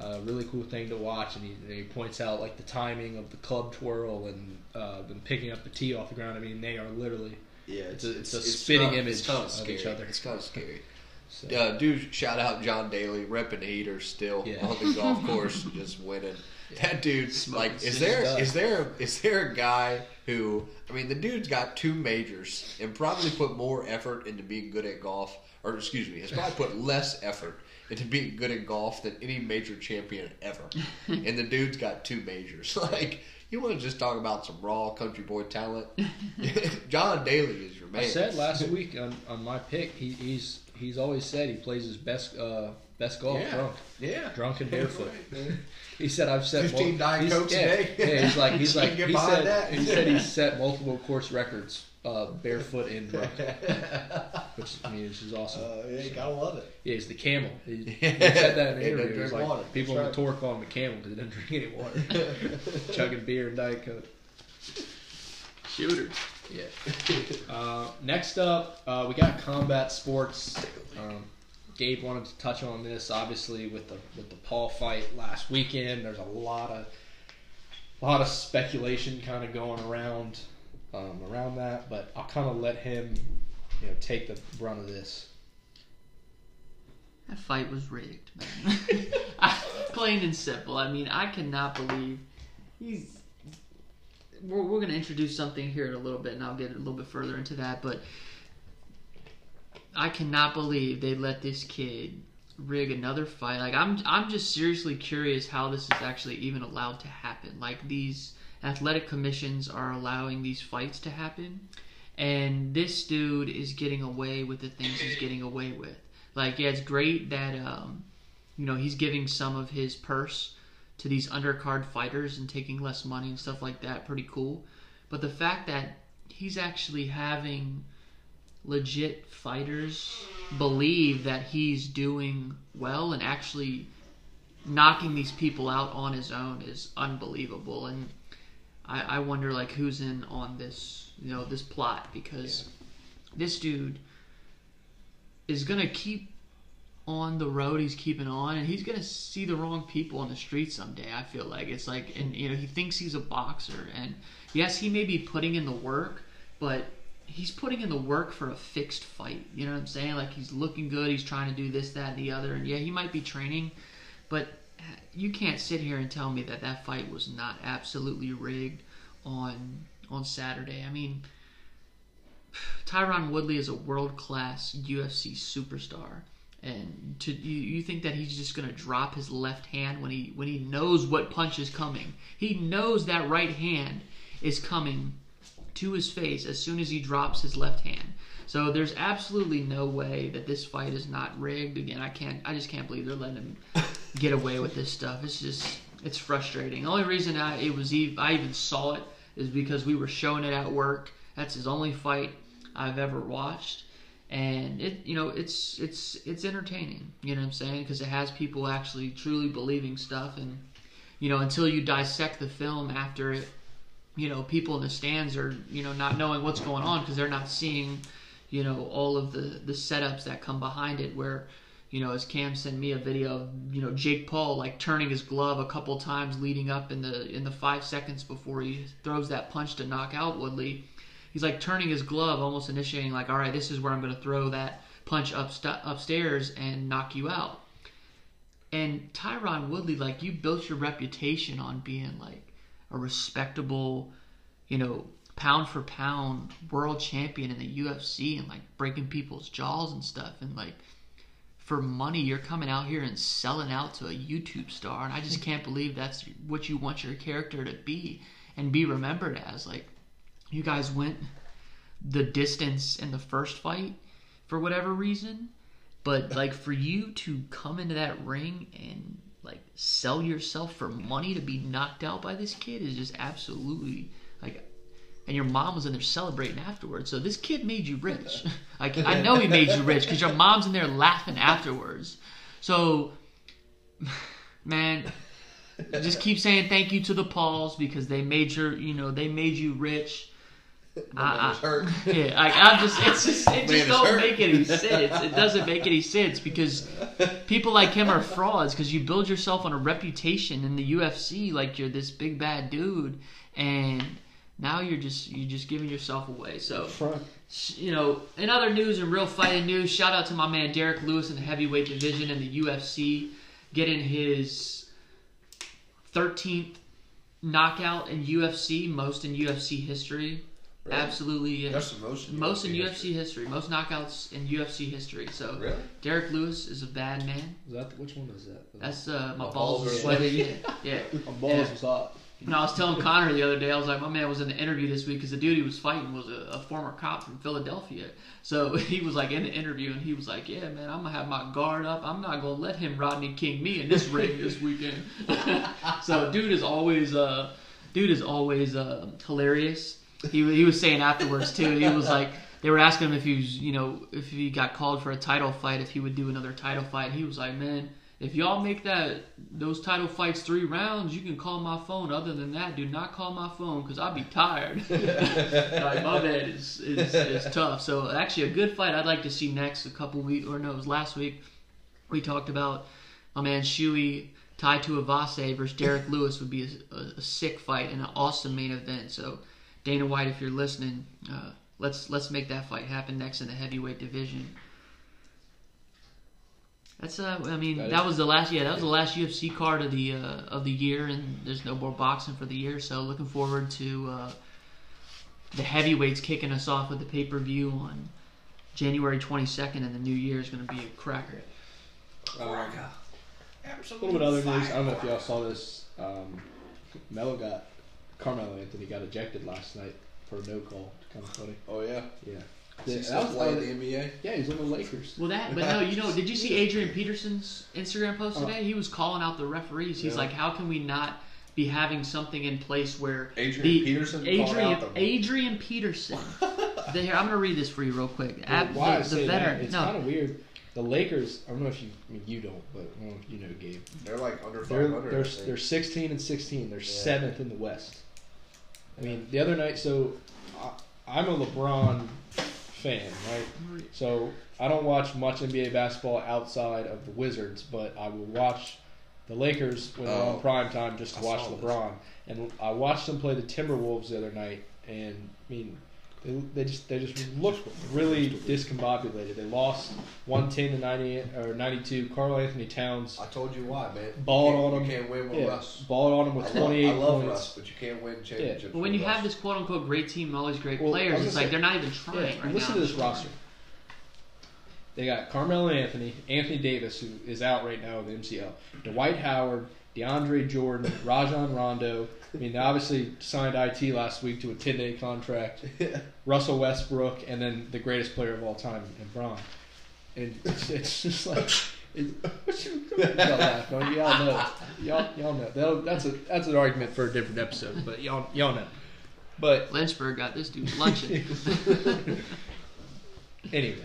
uh, really cool thing to watch, and he, he points out like the timing of the club twirl and uh, them picking up the tee off the ground. I mean, they are literally Yeah, it's a, it's a spitting kinda- image it's kinda of scary. each other. It's kind of scary. So, Uh, dude, shout out John Daly, repping heaters still Yeah. on the golf [LAUGHS] course, just winning. That dude, like, is there stuff. is there is there a guy who? I mean, the dude's got two majors and probably put more effort into being good at golf, or excuse me, has probably put less effort into be good at golf than any major champion ever. [LAUGHS] and the dude's got two majors. [LAUGHS] Like, you want to just talk about some raw country boy talent? [LAUGHS] John Daly is your man. I said last week on, on my pick, he, he's he's always said he plays his best uh, best golf Yeah. drunk, yeah. drunk and barefoot. He said I've set 15 mul- Diet he's- Cokes a day. Yeah, he's like he's like he said that. he said he's set multiple course records uh, barefoot in drunk, [LAUGHS] which I mean which is awesome. Uh, yeah, you gotta love it. yeah, he's the camel. He, he [LAUGHS] said that in He an interview. He's drink like water. people That's in the tour call him the camel because he doesn't drink any water, [LAUGHS] chugging beer and diet coke. Shooter. Yeah. Uh, next up, uh, we got combat sports. Um, Gabe wanted to touch on this, obviously, with the with the Paul fight last weekend. There's a lot of a lot of speculation kind of going around um, around that, but I'll kind of let him, you know, take the brunt of this. That fight was rigged, man. [LAUGHS] Plain and simple. I mean, I cannot believe he's. We're, we're going to introduce something here in a little bit, and I'll get a little bit further into that. But I cannot believe they let this kid rig another fight. Like I'm, I'm just seriously curious how this is actually even allowed to happen. Like these athletic commissions are allowing these fights to happen, and this dude is getting away with the things he's getting away with. Like, yeah, it's great that um, you know he's giving some of his purse to these undercard fighters and taking less money and stuff like that. Pretty cool. But the fact that he's actually having legit fighters believe that he's doing well and actually knocking these people out on his own is unbelievable. And I, I wonder like who's in on this, you know, this plot because this dude is gonna keep on the road he's keeping on and he's gonna see the wrong people on the street someday i feel like it's like and you know he thinks he's a boxer and yes he may be putting in the work but he's putting in the work for a fixed fight. You know what I'm saying? Like he's looking good. He's trying to do this, that, and the other. And yeah, he might be training, but you can't sit here and tell me that that fight was not absolutely rigged on on Saturday. I mean, Tyron Woodley is a world class UFC superstar. And to you, you think that he's just gonna drop his left hand when he when he knows what punch is coming. He knows that right hand is coming to his face as soon as he drops his left hand. So there's absolutely no way that this fight is not rigged. Again, I can't I just can't believe they're letting him [LAUGHS] get away with this stuff. It's just it's frustrating. The only reason I it was ev- I even saw it is because we were showing it at work. That's his only fight I've ever watched, and it you know it's it's it's entertaining. You know what I'm saying? Because it has people actually truly believing stuff, and you know until you dissect the film after it, you know people in the stands are you know not knowing what's going on because they're not seeing you know all of the the setups that come behind it where you know, as Cam sent me a video of, you know, Jake Paul like turning his glove a couple times leading up in the in the five seconds before he throws that punch to knock out Woodley. He's like turning his glove, almost initiating like, all right, this is where I'm going to throw that punch up upstairs and knock you out. And Tyron Woodley, like you built your reputation on being like a respectable, you know, pound for pound world champion in the UFC and like breaking people's jaws and stuff. And like for money you're coming out here and selling out to a YouTube star. And I just can't believe that's what you want your character to be and be remembered as. Like you guys went the distance in the first fight for whatever reason. But like for you to come into that ring and like sell yourself for money to be knocked out by this kid is just absolutely like and your mom was in there celebrating afterwards. So this kid made you rich. [LAUGHS] like I know he made you rich because your mom's in there laughing afterwards. So, man, just keep saying thank you to the Pauls because they made your, you know, they made you rich. I, hurt. Yeah, I, I'm just, it's just, it just don't hurt. make any sense. It doesn't make any sense because people like him are frauds because you build yourself on a reputation in the UFC like you're this big bad dude, and now you're just you're just giving yourself away. So Front. you know, in other news and real fighting news, shout out to my man Derrick Lewis in the heavyweight division in the UFC, getting his 13th knockout in UFC, most in UFC history. Really? Absolutely, yeah. That's the most. in most in UFC UFC history, most knockouts in UFC history. So Really? Derrick Lewis is a bad man. Is that which one is that? That's uh, my My balls balls are are sweaty. Yeah, yeah. [LAUGHS] My balls Yeah. was hot. And I was telling Connor the other day, I was like, my man was in the interview this week because the dude he was fighting was a, a former cop from Philadelphia. So [LAUGHS] he was like in the interview and he was like, yeah, man, I'm going to have my guard up. I'm not going to let him Rodney King me in this [LAUGHS] ring this weekend. [LAUGHS] so dude is always, uh, dude is always uh, hilarious. He, he was saying afterwards too, he was like, they were asking him if he was, you know, if he got called for a title fight, if he would do another title fight. He was like, man, if y'all make that those title fights three rounds, you can call my phone. Other than that, do not call my phone because I'll be tired. [LAUGHS] like my man is, is is tough. So actually, a good fight I'd like to see next. A couple weeks or no, it was last week. We talked about my man Shuey Tai Tuivasa versus Derrick [LAUGHS] Lewis would be a, a, a sick fight and an awesome main event. So Dana White, if you're listening, uh, let's let's make that fight happen next in the heavyweight division. That's uh, I mean, That that, is- was the last. Yeah, that was the last UFC card of the uh, of the year, and there's no more boxing for the year. So looking forward to uh, the heavyweights kicking us off with the pay per view on January 22nd, and the new year is going to be a cracker. Um, a little bit other news. I don't know if y'all saw this. Um, Melo got Carmelo Anthony got ejected last night for a no call. Kind of funny. Oh yeah. Yeah. Does Yeah, that was play in the NBA? yeah, he's on the Lakers. Well, that, but no, you know, did you see Adrian Peterson's Instagram post uh-huh. today? He was calling out the referees. He's Yeah. like, how can we not be having something in place where Adrian the Peterson called Adrian out the- Adrian Peterson. [LAUGHS] the, here, I'm going to read this for you real quick. Ab- Why I the, say the that? It's no, kind of weird. The Lakers. I don't know if you. I mean, you don't, but I don't know if you know, Gabe. They're like under They're they're they're 16 and 16. They're Yeah. seventh in the West. I mean, the other night. So I, I'm a LeBron fan, right? So I don't watch much NBA basketball outside of the Wizards, but I will watch the Lakers when they're Oh. on prime time just to I watch saw this. LeBron. And I watched them play the Timberwolves the other night, and I mean, They, they just they just look really discombobulated. They lost one ten to ninety or ninety two. Karl-Anthony Towns I told you why, man. Balled you on can't, him. You can't win with yeah, Russ. balled on him with I love, twenty eight I love points. Russ, but you can't win championships. But when you Russ. have this quote unquote great team and all these great Well, players, gonna it's like they're not even Yeah, trying right listen now. to this roster. They got Carmelo Anthony, Anthony Davis, who is out right now with MCL, Dwight Howard, DeAndre Jordan, [LAUGHS] Rajon Rondo. I mean, they obviously signed IT last week to a 10 day contract. [LAUGHS] Russell Westbrook, and then the greatest player of all time, LeBron. And it's, it's just like. It, what you, y'all laugh, don't you? Y'all know, y'all, y'all know. That'll, that's a that's an argument for a different episode, but y'all y'all know. But Lynchburg got this dude lunching. [LAUGHS] anyway,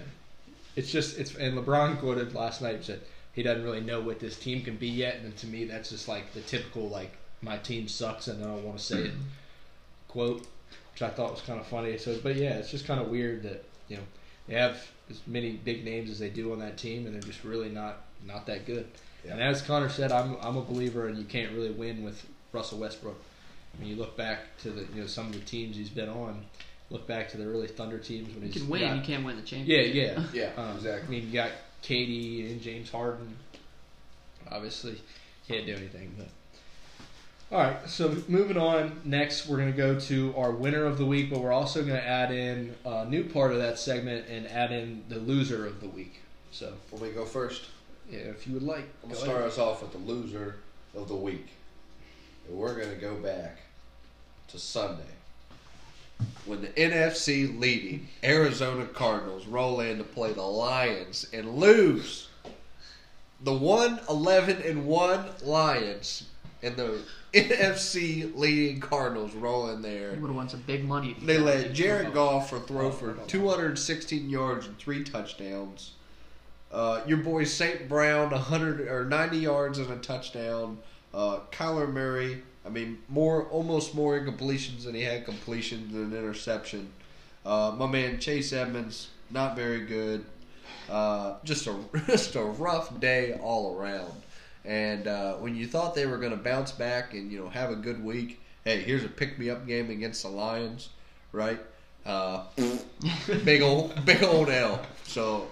it's just it's and LeBron quoted last night said he doesn't really know what this team can be yet, and to me that's just like the typical like my team sucks and I don't want to say it quote, which I thought was kind of funny. So, but yeah, it's just kind of weird that you know they have as many big names as they do on that team, and they're just really not not that good. Yeah. And as Connor said, I'm I'm a believer, and you can't really win with Russell Westbrook. I mean, you look back to the you know some of the teams he's been on, look back to the early Thunder teams when You he's can win, got- you can't win the yeah, championship. yeah, Yeah, Um, exactly. I mean, you got KD and James Harden. Obviously, can't do anything. But all right, so moving on. Next, we're going to go to our winner of the week, but we're also going to add in a new part of that segment and add in the loser of the week. So, Let me go first. yeah, if you would like, I'm gonna start ahead. us off with the loser of the week, and we're gonna go back to Sunday when the NFC leading Arizona Cardinals roll in to play the Lions and lose. The one eleven and one Lions and the [LAUGHS] NFC leading Cardinals roll in there. You would have won some big money. if you They got let. Jared Goff for throw for 216 yards and three touchdowns. Uh, your boy St. Brown 100 or 90 yards and a touchdown. Uh, Kyler Murray, I mean, more almost more incompletions than he had completions and an interception. Uh, my man Chase Edmonds, not very good. Uh, just a [LAUGHS] just a rough day all around. And uh, when you thought they were going to bounce back and you know have a good week, hey, here's a pick me up game against the Lions, right? Uh, [LAUGHS] big old big old L. So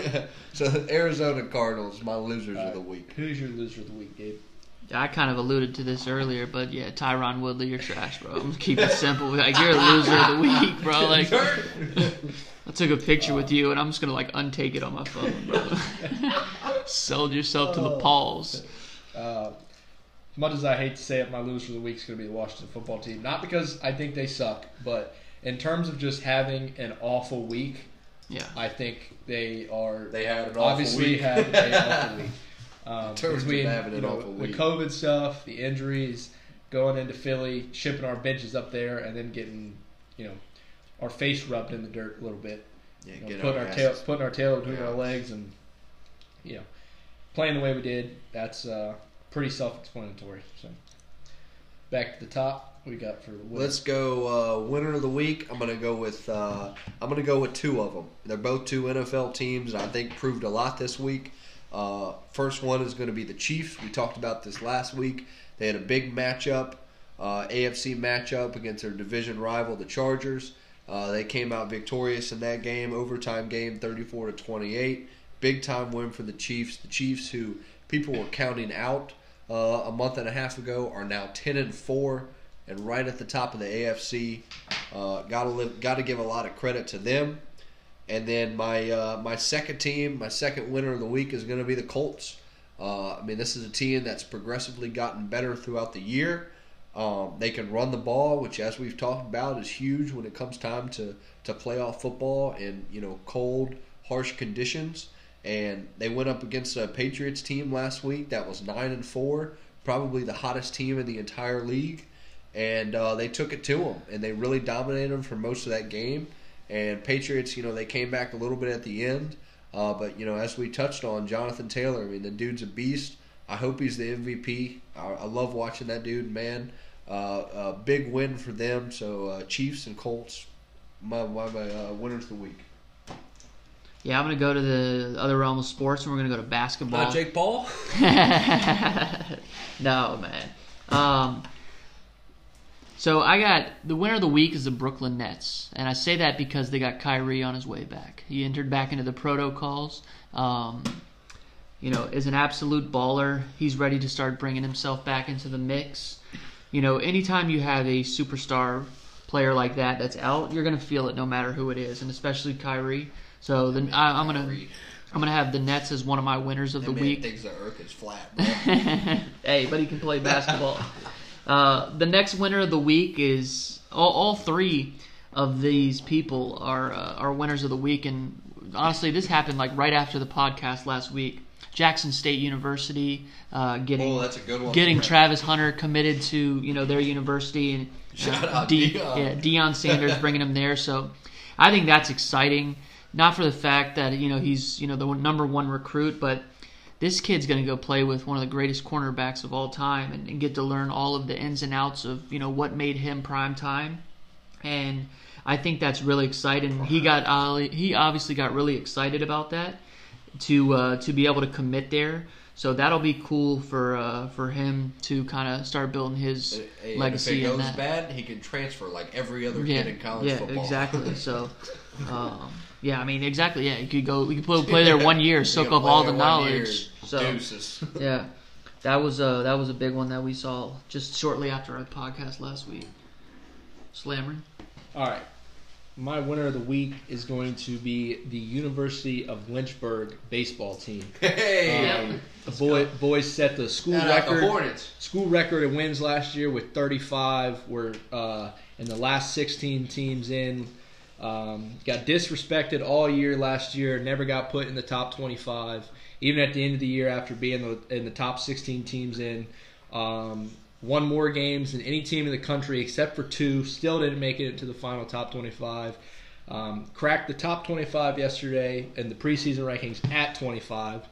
[LAUGHS] so Arizona Cardinals, my losers of the week. Who's your loser of the week, Gabe? I kind of alluded to this earlier, but yeah, Tyron Woodley, you're trash, bro. I'm gonna keep it simple. Like you're a loser of the week, bro. [LAUGHS] Like [LAUGHS] I took a picture with you, and I'm just gonna like untake it on my phone, bro. [LAUGHS] Sold yourself to the Pauls. Uh, as much as I hate to say it, my loser of the week is going to be the Washington football team. Not because I think they suck, but in terms of just having an awful week, Yeah. I think they are They had an awful obviously week. have an awful week. Um, between, you know, the. COVID stuff, the injuries, going into Philly, shipping our benches up there, and then getting you know our face rubbed in the dirt a little bit. Yeah, You know, putting our our tail, putting our tail between Yeah. our legs, and you know, playing the way we did. That's uh, pretty self-explanatory. So, back to the top. We got for Will. Let's go uh, winner of the week. I'm gonna go with uh, I'm gonna go with two of them. They're both two NFL teams, and I think proved a lot this week. Uh, first one is going to be the Chiefs. We talked about this last week. They had a big matchup, uh, AFC matchup against their division rival, the Chargers. Uh, they came out victorious in that game, overtime game, 34 to 28. Big time win for the Chiefs. The Chiefs, who people were counting out uh, a month and a half ago, are now 10 and four and right at the top of the AFC. Uh, gotta live, gotta give a lot of credit to them. And then my uh, my second team, my second winner of the week is going to be the Colts. Uh, I mean, this is a team that's progressively gotten better throughout the year. Um, they can run the ball, which, as we've talked about, is huge when it comes time to to playoff football in you know cold, harsh conditions. And they went up against a Patriots team last week that was nine and four, probably the hottest team in the entire league and uh, they took it to them, and they really dominated them for most of that game. And Patriots, you know, they came back a little bit at the end, uh, but you know, as we touched on, Jonathan Taylor, I mean, the dude's a beast. I hope he's the MVP. I, I love watching that dude, man. Uh, a big win for them. So uh, Chiefs and Colts, my my, my uh, winners of the week. Yeah, I'm gonna go to the other realm of sports, and we're gonna go to basketball. Not Jake Paul. [LAUGHS] no, man. Um, So I got the winner of the week is the Brooklyn Nets, and I say that because they got Kyrie on his way back. He entered back into the protocols. Um, you know, is an absolute baller. He's ready to start bringing himself back into the mix. You know, anytime you have a superstar player like that that's out, you're gonna feel it no matter who it is, and especially Kyrie. So then I, I'm gonna I'm gonna have the Nets as one of my winners of the That man week. thinks the earth is flat, [LAUGHS] bro. hey, but he can play basketball. [LAUGHS] Uh, the next winner of the week is all, all three of these people are uh, are winners of the week, and honestly, this happened like right after the podcast last week. Jackson State University uh, getting Oh, that's a good one. getting Travis Hunter committed to you know their university and Shout uh, out De- Deion. yeah, Deion Sanders [LAUGHS] bringing him there. So I think that's exciting. Not for the fact that you know he's you know the number one recruit, but this kid's going to go play with one of the greatest cornerbacks of all time and, and get to learn all of the ins and outs of you know what made him prime time. And I think that's really exciting. He got uh, he obviously got really excited about that to uh, to be able to commit there. So that'll be cool for uh, for him to kind of start building his Hey, and legacy if it in goes that. bad, he can transfer like every other yeah, kid in college yeah, football. exactly. [LAUGHS] So, um, yeah, I mean, exactly. Yeah, you could go, you could play, play there [LAUGHS] one year, soak up all the one year, knowledge. So, Deuces. [LAUGHS] yeah, that was uh that was a big one that we saw just shortly after our podcast last week. Slammering. All right. My winner of the week is going to be the University of Lynchburg baseball team. [LAUGHS] Hey, Yeah. Um, the boy, boys set the school shout out the record. Hornets. School record in wins last year with 35. We're uh, in the last 16 teams in. Um, got disrespected all year last year. Never got put in the top 25. Even at the end of the year, after being the, in the top 16 teams in, um, won more games than any team in the country except for two. Still didn't make it into the final top 25. Um, cracked the top 25 yesterday in the preseason rankings at 25,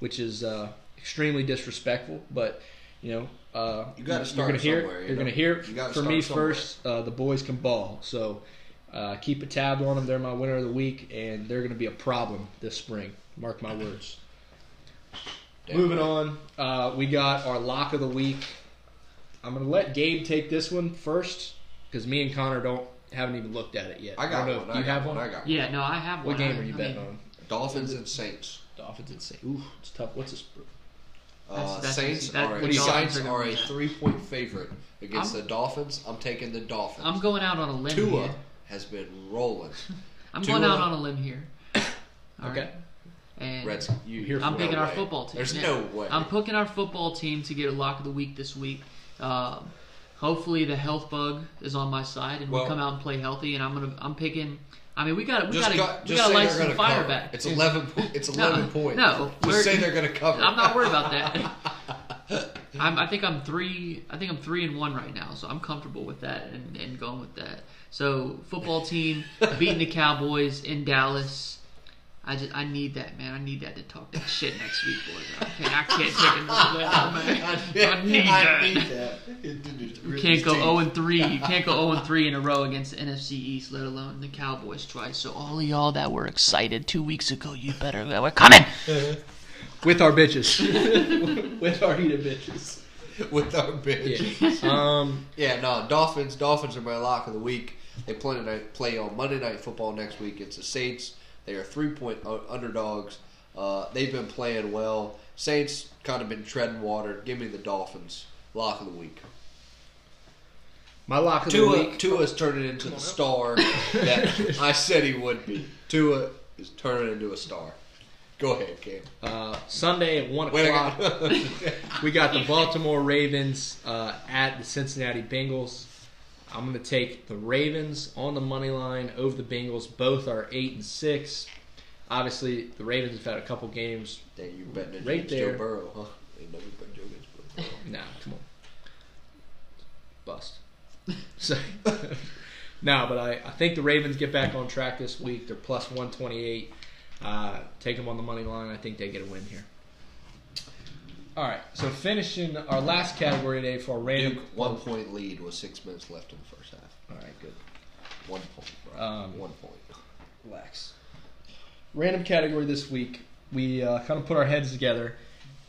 which is uh, extremely disrespectful. But you know, uh, You gotta start. you're gonna hear, somewhere, you you're gonna hear it You gotta from me somewhere. first. Uh, the boys can ball, so uh, keep a tab on them. They're my winner of the week, and they're going to be a problem this spring. Mark my words. Damn Moving right. on, uh, we got our lock of the week. I'm going to let Gabe take this one first because me and Connor don't haven't even looked at it yet. I got don't know one. if I you got have one. one. I got one. Yeah, no, I have one. What game I- are you I betting mean, on? Dolphins and Saints. Dolphins and Saints. Ooh, it's tough. What's this? Uh, That's- that's Saints. That- are a, Saints are are a three point favorite against I'm- the Dolphins. I'm taking the Dolphins. I'm going out on a limb Tua here. has been rolling. [LAUGHS] I'm Tua- going out on a limb here. All [COUGHS] Okay. right. And Reds, you Here I'm No picking our way. football team. There's yeah. no way. I'm picking our football team to get a lock of the week this week. Um, hopefully the health bug is on my side and Well- we come out and play healthy. And I'm gonna I'm picking. I mean we got we got we got to light some fire cover. back. It's eleven. po- It's [LAUGHS] eleven points. no, just say they're going to cover. I'm not worried about that. [LAUGHS] I'm, I think I'm three. I think I'm three and one right now, so I'm comfortable with that and, and going with that. So football team [LAUGHS] beating the Cowboys in Dallas. I just I need that man. I need that to talk that shit next week, boys. I can't, I can't take another that, man. I need that. I need that. You can't go 0 and 3. You can't go 0 and 3 in a row against the NFC East, let alone the Cowboys twice. So all y'all that were excited two weeks ago, you better we're coming. With our bitches. [LAUGHS] With our heated bitches. with our bitch. Yeah. Um, Yeah, no, Dolphins. Dolphins are my lock of the week. They play tonight, play on Monday Night Football next week. It's the Saints. They are three point underdogs. Uh, they've been playing well. Saints kind of been treading water. Give me the Dolphins. Lock of the week. my lock of the Tua, week. Tua's turning into the star [LAUGHS] that I said he would be. Tua is turning into a star. Go ahead, Cam. Uh, Sunday at one o'clock. got- We got the Baltimore Ravens uh, at the Cincinnati Bengals. I'm going to take the Ravens on the money line over the Bengals. Both are eight and six. Obviously, the Ravens have had a couple games. Dang, you betting against there. Joe Burrow, huh? Ain't never bet Joe against Burrow. [LAUGHS] Nah, come on, bust. So, [LAUGHS] no, but I, I think the Ravens get back on track this week. They're plus 128. Uh, take them on the money line. I think they get a win here. All right, so finishing our last category today for our random Duke, one point lead with six minutes left in the first half. All right, good. One point, bro. Um, one point. Relax. Random category this week. We uh, kind of put our heads together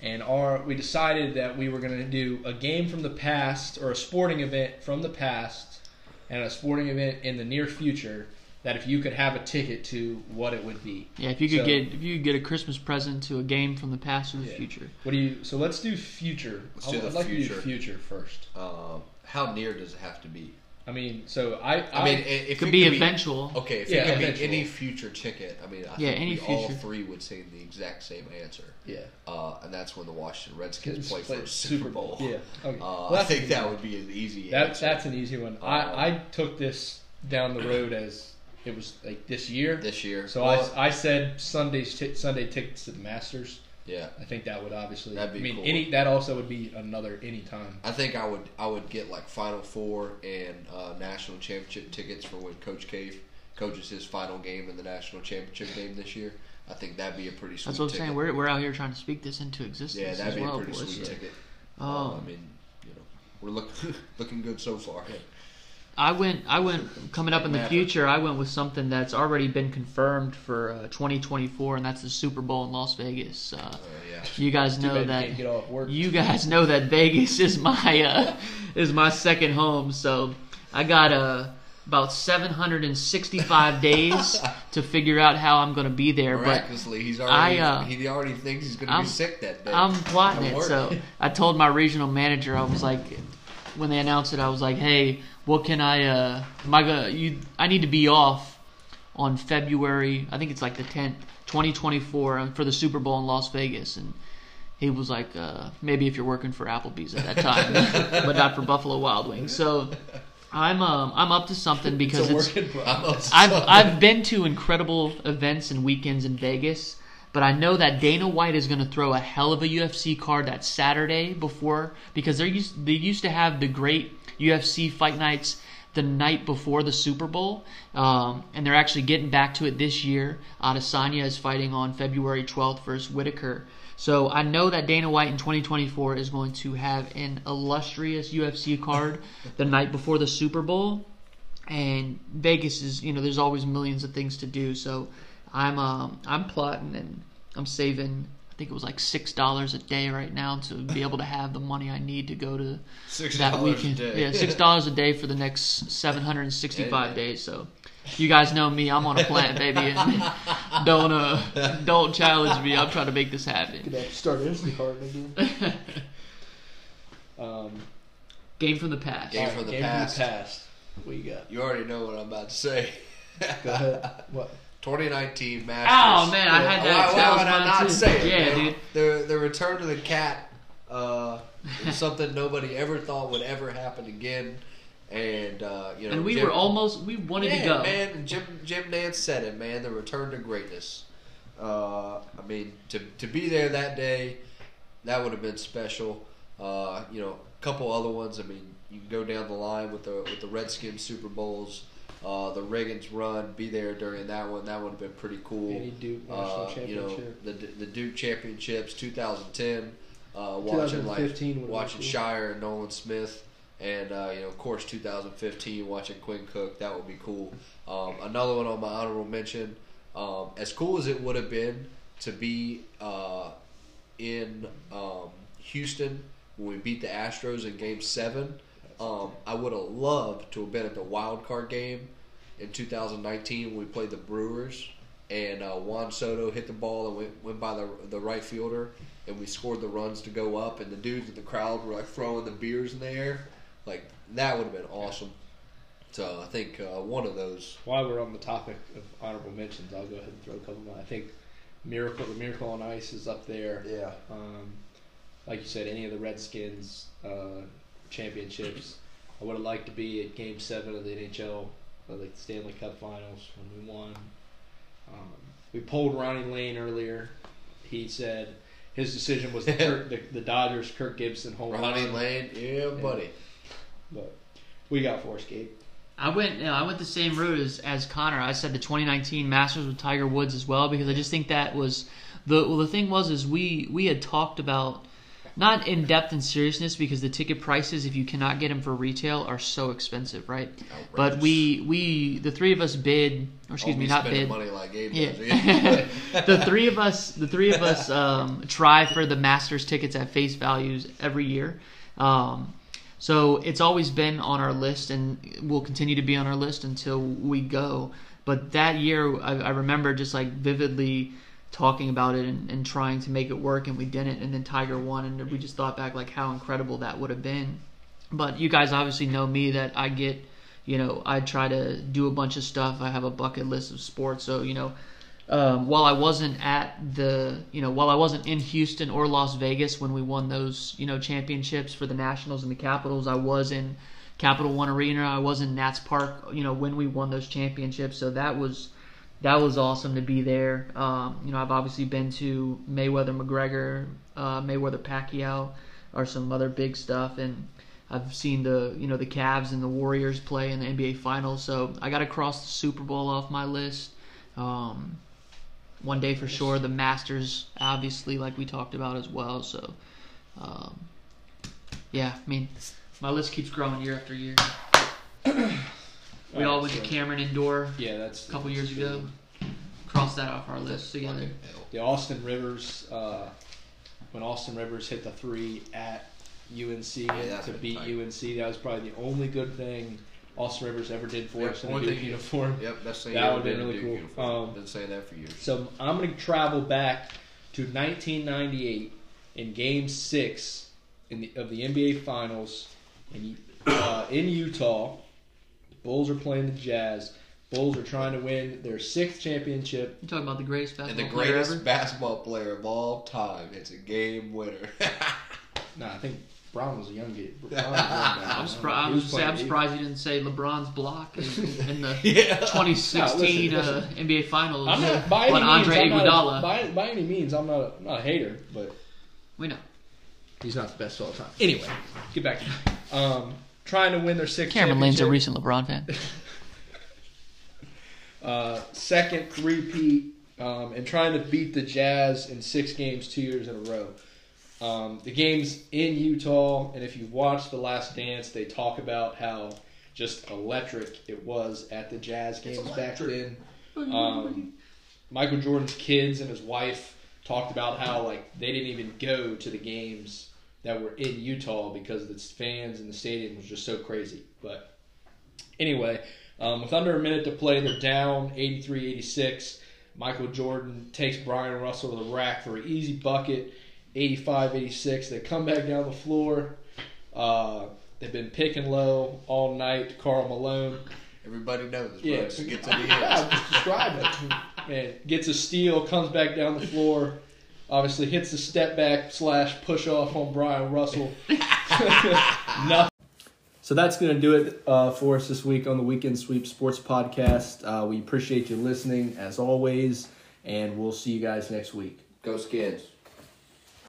and our we decided that we were going to do a game from the past or a sporting event from the past and a sporting event in the near future. That if you could have a ticket to what it would be. Yeah, if you could So- get if you could get a Christmas present to a game from the past or the Yeah. future. What do you? So let's do future. Let's I- do the I'd like to future. do future first. Um, how near does it have to be? I mean, so I. I, mean, if Could it could be could eventual. Okay, if Yeah, it could eventual. be any future ticket, I mean, I Yeah, think any we all future. three would say the exact same answer. yeah. Uh, and that's when the Washington Redskins play for Play a Super Bowl. Yeah. Okay. Uh, Well, I that's think an that easy would be an easy That, answer. that's an easy one. Um, I, I took this down the road as it was like this year. this year. So Well, I, I said Sunday's t- Sunday tickets to the Masters. yeah, I think that would obviously. That'd be I mean, cool. any that also would be another anytime. I think I would I would get like Final Four and uh, national championship tickets for when Coach K coaches his final game in the national championship game this year. I think that'd be a pretty sweet. That's what I'm ticket. saying. We're, we're out here trying to speak this into existence yeah, that'd as be well, a pretty boys. sweet ticket. Uh, Um, I mean, you know, we're looking [LAUGHS] looking good so far. I went. I went coming up in the future. I went with something that's already been confirmed for uh, 2024, and that's the Super Bowl in Las Vegas. Uh, Uh, yeah. you guys know that. get off work. You guys know that Vegas is my uh, is my second home. So I got uh, about 765 days [LAUGHS] to figure out how I'm going to be there. But he's already I, uh, he already thinks he's going to be sick that day. I'm plotting it. So I told my regional manager, I was like, when they announced it, I was like, hey, what can I? Uh, am I gonna? You, I need to be off on February. I think it's like the 10th, 2024, uh, for the Super Bowl in Las Vegas, and. He was like, uh, maybe if you're working for Applebee's at that time, [LAUGHS] but not for Buffalo Wild Wings. So, I'm um, I'm up to something because it's it's, a work in I'm progress. I've I've been to incredible events and weekends in Vegas, but I know that Dana White is going to throw a hell of a UFC card that Saturday before because they used they used to have the great UFC fight nights the night before the Super Bowl, um, and they're actually getting back to it this year. Adesanya is fighting on February 12th versus Whittaker. So I know that Dana White in 2024 is going to have an illustrious UFC card the night before the Super Bowl and Vegas is you know there's always millions of things to do. So I'm um, I'm plotting and I'm saving. I think it was like six dollars a day right now to be able to have the money I need to go to Six that dollars a weekend. day. Yeah, six dollars a day for the next 765 days. So you guys know me. I'm on a plan, baby. And [LAUGHS] don't uh, don't challenge me. I'm trying to make this happen. Could have start Instacart again. [LAUGHS] Um, Game from the past. Game all from the game past. From the past. What you got? You already know what I'm about to say. Go ahead. [LAUGHS] What? 2019 Masters. Oh man, I had Why, that. why that was would I not too. say it? Yeah, man? dude. The the return to the cat uh, is [LAUGHS] something nobody ever thought would ever happen again, and uh, you know. And we Jim- were almost. We wanted yeah, to go. man. Jim Jim Nantz said it, man. The return to greatness. Uh, I mean, to to be there that day, that would have been special. Uh, you know, a couple other ones. I mean, you can go down the line with the with the Redskins Super Bowls. Uh, the Riggins run, be there during that one. That would have been pretty cool. Any Duke national Uh, you know, the the Duke championships, 2010. Uh, watching like 2015 would've watching cool. Scheyer and Nolan Smith, and uh, you know, of course, 2015 watching Quinn Cook. That would be cool. Um, another one on my honorable mention. Um, as cool as it would have been to be uh, in um, Houston when we beat the Astros in Game Seven, um, I would have loved to have been at the wild card game in 2019 when we played the Brewers and uh, Juan Soto hit the ball and went, went by the the right fielder and we scored the runs to go up and the dudes in the crowd were like throwing the beers in the air like that would have been awesome. So I think uh, one of those. While we're on the topic of honorable mentions, I'll go ahead and throw a couple more. I think Miracle, the Miracle on Ice is up there. Yeah. Um, like you said, any of the Redskins uh, championships. I would have liked to be at Game Seven of the NHL, like the Stanley Cup Finals when we won. Um, we pulled Ronnie Lane earlier. He said his decision was the, [LAUGHS] Kirk, the, the Dodgers Kirk Gibson home Ronnie run. Lane, yeah, buddy. But we got four Gate. I went. You know, I went the same route as, as Connor. I said the 2019 Masters with Tiger Woods as well because I just think that was the well. The thing was is we we had talked about not in depth and seriousness because the ticket prices, if you cannot get them for retail, are so expensive, right? But we we the three of us bid, or excuse Don't me, not bid. money like Gabe Yeah. [LAUGHS] the three of us, the three of us, um, try for the Masters tickets at face values every year. Um, so it's always been on our list, and will continue to be on our list until we go. But that year, I, I remember just like vividly talking about it and, and trying to make it work, and we didn't. And then Tiger won, and we just thought back like how incredible that would have been. But you guys obviously know me that I get, you know, I try to do a bunch of stuff. I have a bucket list of sports, so you know, um, while I wasn't at the, you know, while I wasn't in Houston or Las Vegas when we won those, you know, championships for the Nationals and the Capitals, I was in Capital One Arena. I was in Nats Park, you know, when we won those championships. So that was that was awesome to be there. Um, you know, I've obviously been to Mayweather McGregor, uh, Mayweather Pacquiao, or some other big stuff, and I've seen the you know the Cavs and the Warriors play in the NBA Finals. So I got to cross the Super Bowl off my list. Um, one day for sure. The Masters, obviously, like we talked about as well. So, um, yeah, I mean, my list keeps growing year after year. [CLEARS THROAT] we all went to Cameron Indoor Yeah, that's a couple years ago. Crossed that off our list together. The Austin Rivers, uh, when Austin Rivers hit the three at UNC that's to been beat tight. UNC, that was probably the only good thing Austin Rivers ever did for Yep, us in one a Duke thing- uniform. Yep, best thing That you ever would've been did in really Duke cool. uniform. Um, Been saying that for years. So I'm going to travel back to 1998 in Game Six in the, of the NBA Finals in, uh, in Utah. The Bulls are playing the Jazz. Bulls are trying to win their sixth championship. You talking about the greatest and basketball the player greatest ever? basketball player of all time. It's a game winner. [LAUGHS] Nah, I think Brown was a young kid. Brown was a young [LAUGHS] guy. I'm surprised. I He was say, I'm surprised you didn't say LeBron's block in, in the [LAUGHS] yeah. 2016 No, listen, uh, NBA Finals. I'm not by any on means. Andre I'm not Iguodala. a, by, by any means, I'm not. A, I'm not a hater, but we know. he's not the best of all time. Anyway, get back. to um, trying to win their sixth. Cameron Lane's a recent LeBron fan. [LAUGHS] uh, second three-peat, um, and trying to beat the Jazz in six games two years in a row. Um, the game's in Utah, and if you watch The Last Dance, they talk about how just electric it was at the Jazz games back then. Um, Michael Jordan's kids and his wife talked about how like they didn't even go to the games that were in Utah because the fans in the stadium was just so crazy. But anyway, um, with under a minute to play, they're down 83-86. Michael Jordan takes Bryon Russell to the rack for an easy bucket, 85-86. They come back down the floor. Uh, they've been picking low all night. Karl Malone Everybody knows. Yeah, gets in the just describe it. Man, gets a steal, comes back down the floor. Obviously, hits the step back slash push off on Bryon Russell. [LAUGHS] Nothing. So that's going to do it uh, for us this week on the Weekend Sweep Sports Podcast. Uh, we appreciate you listening as always, and we'll see you guys next week. Go Skins.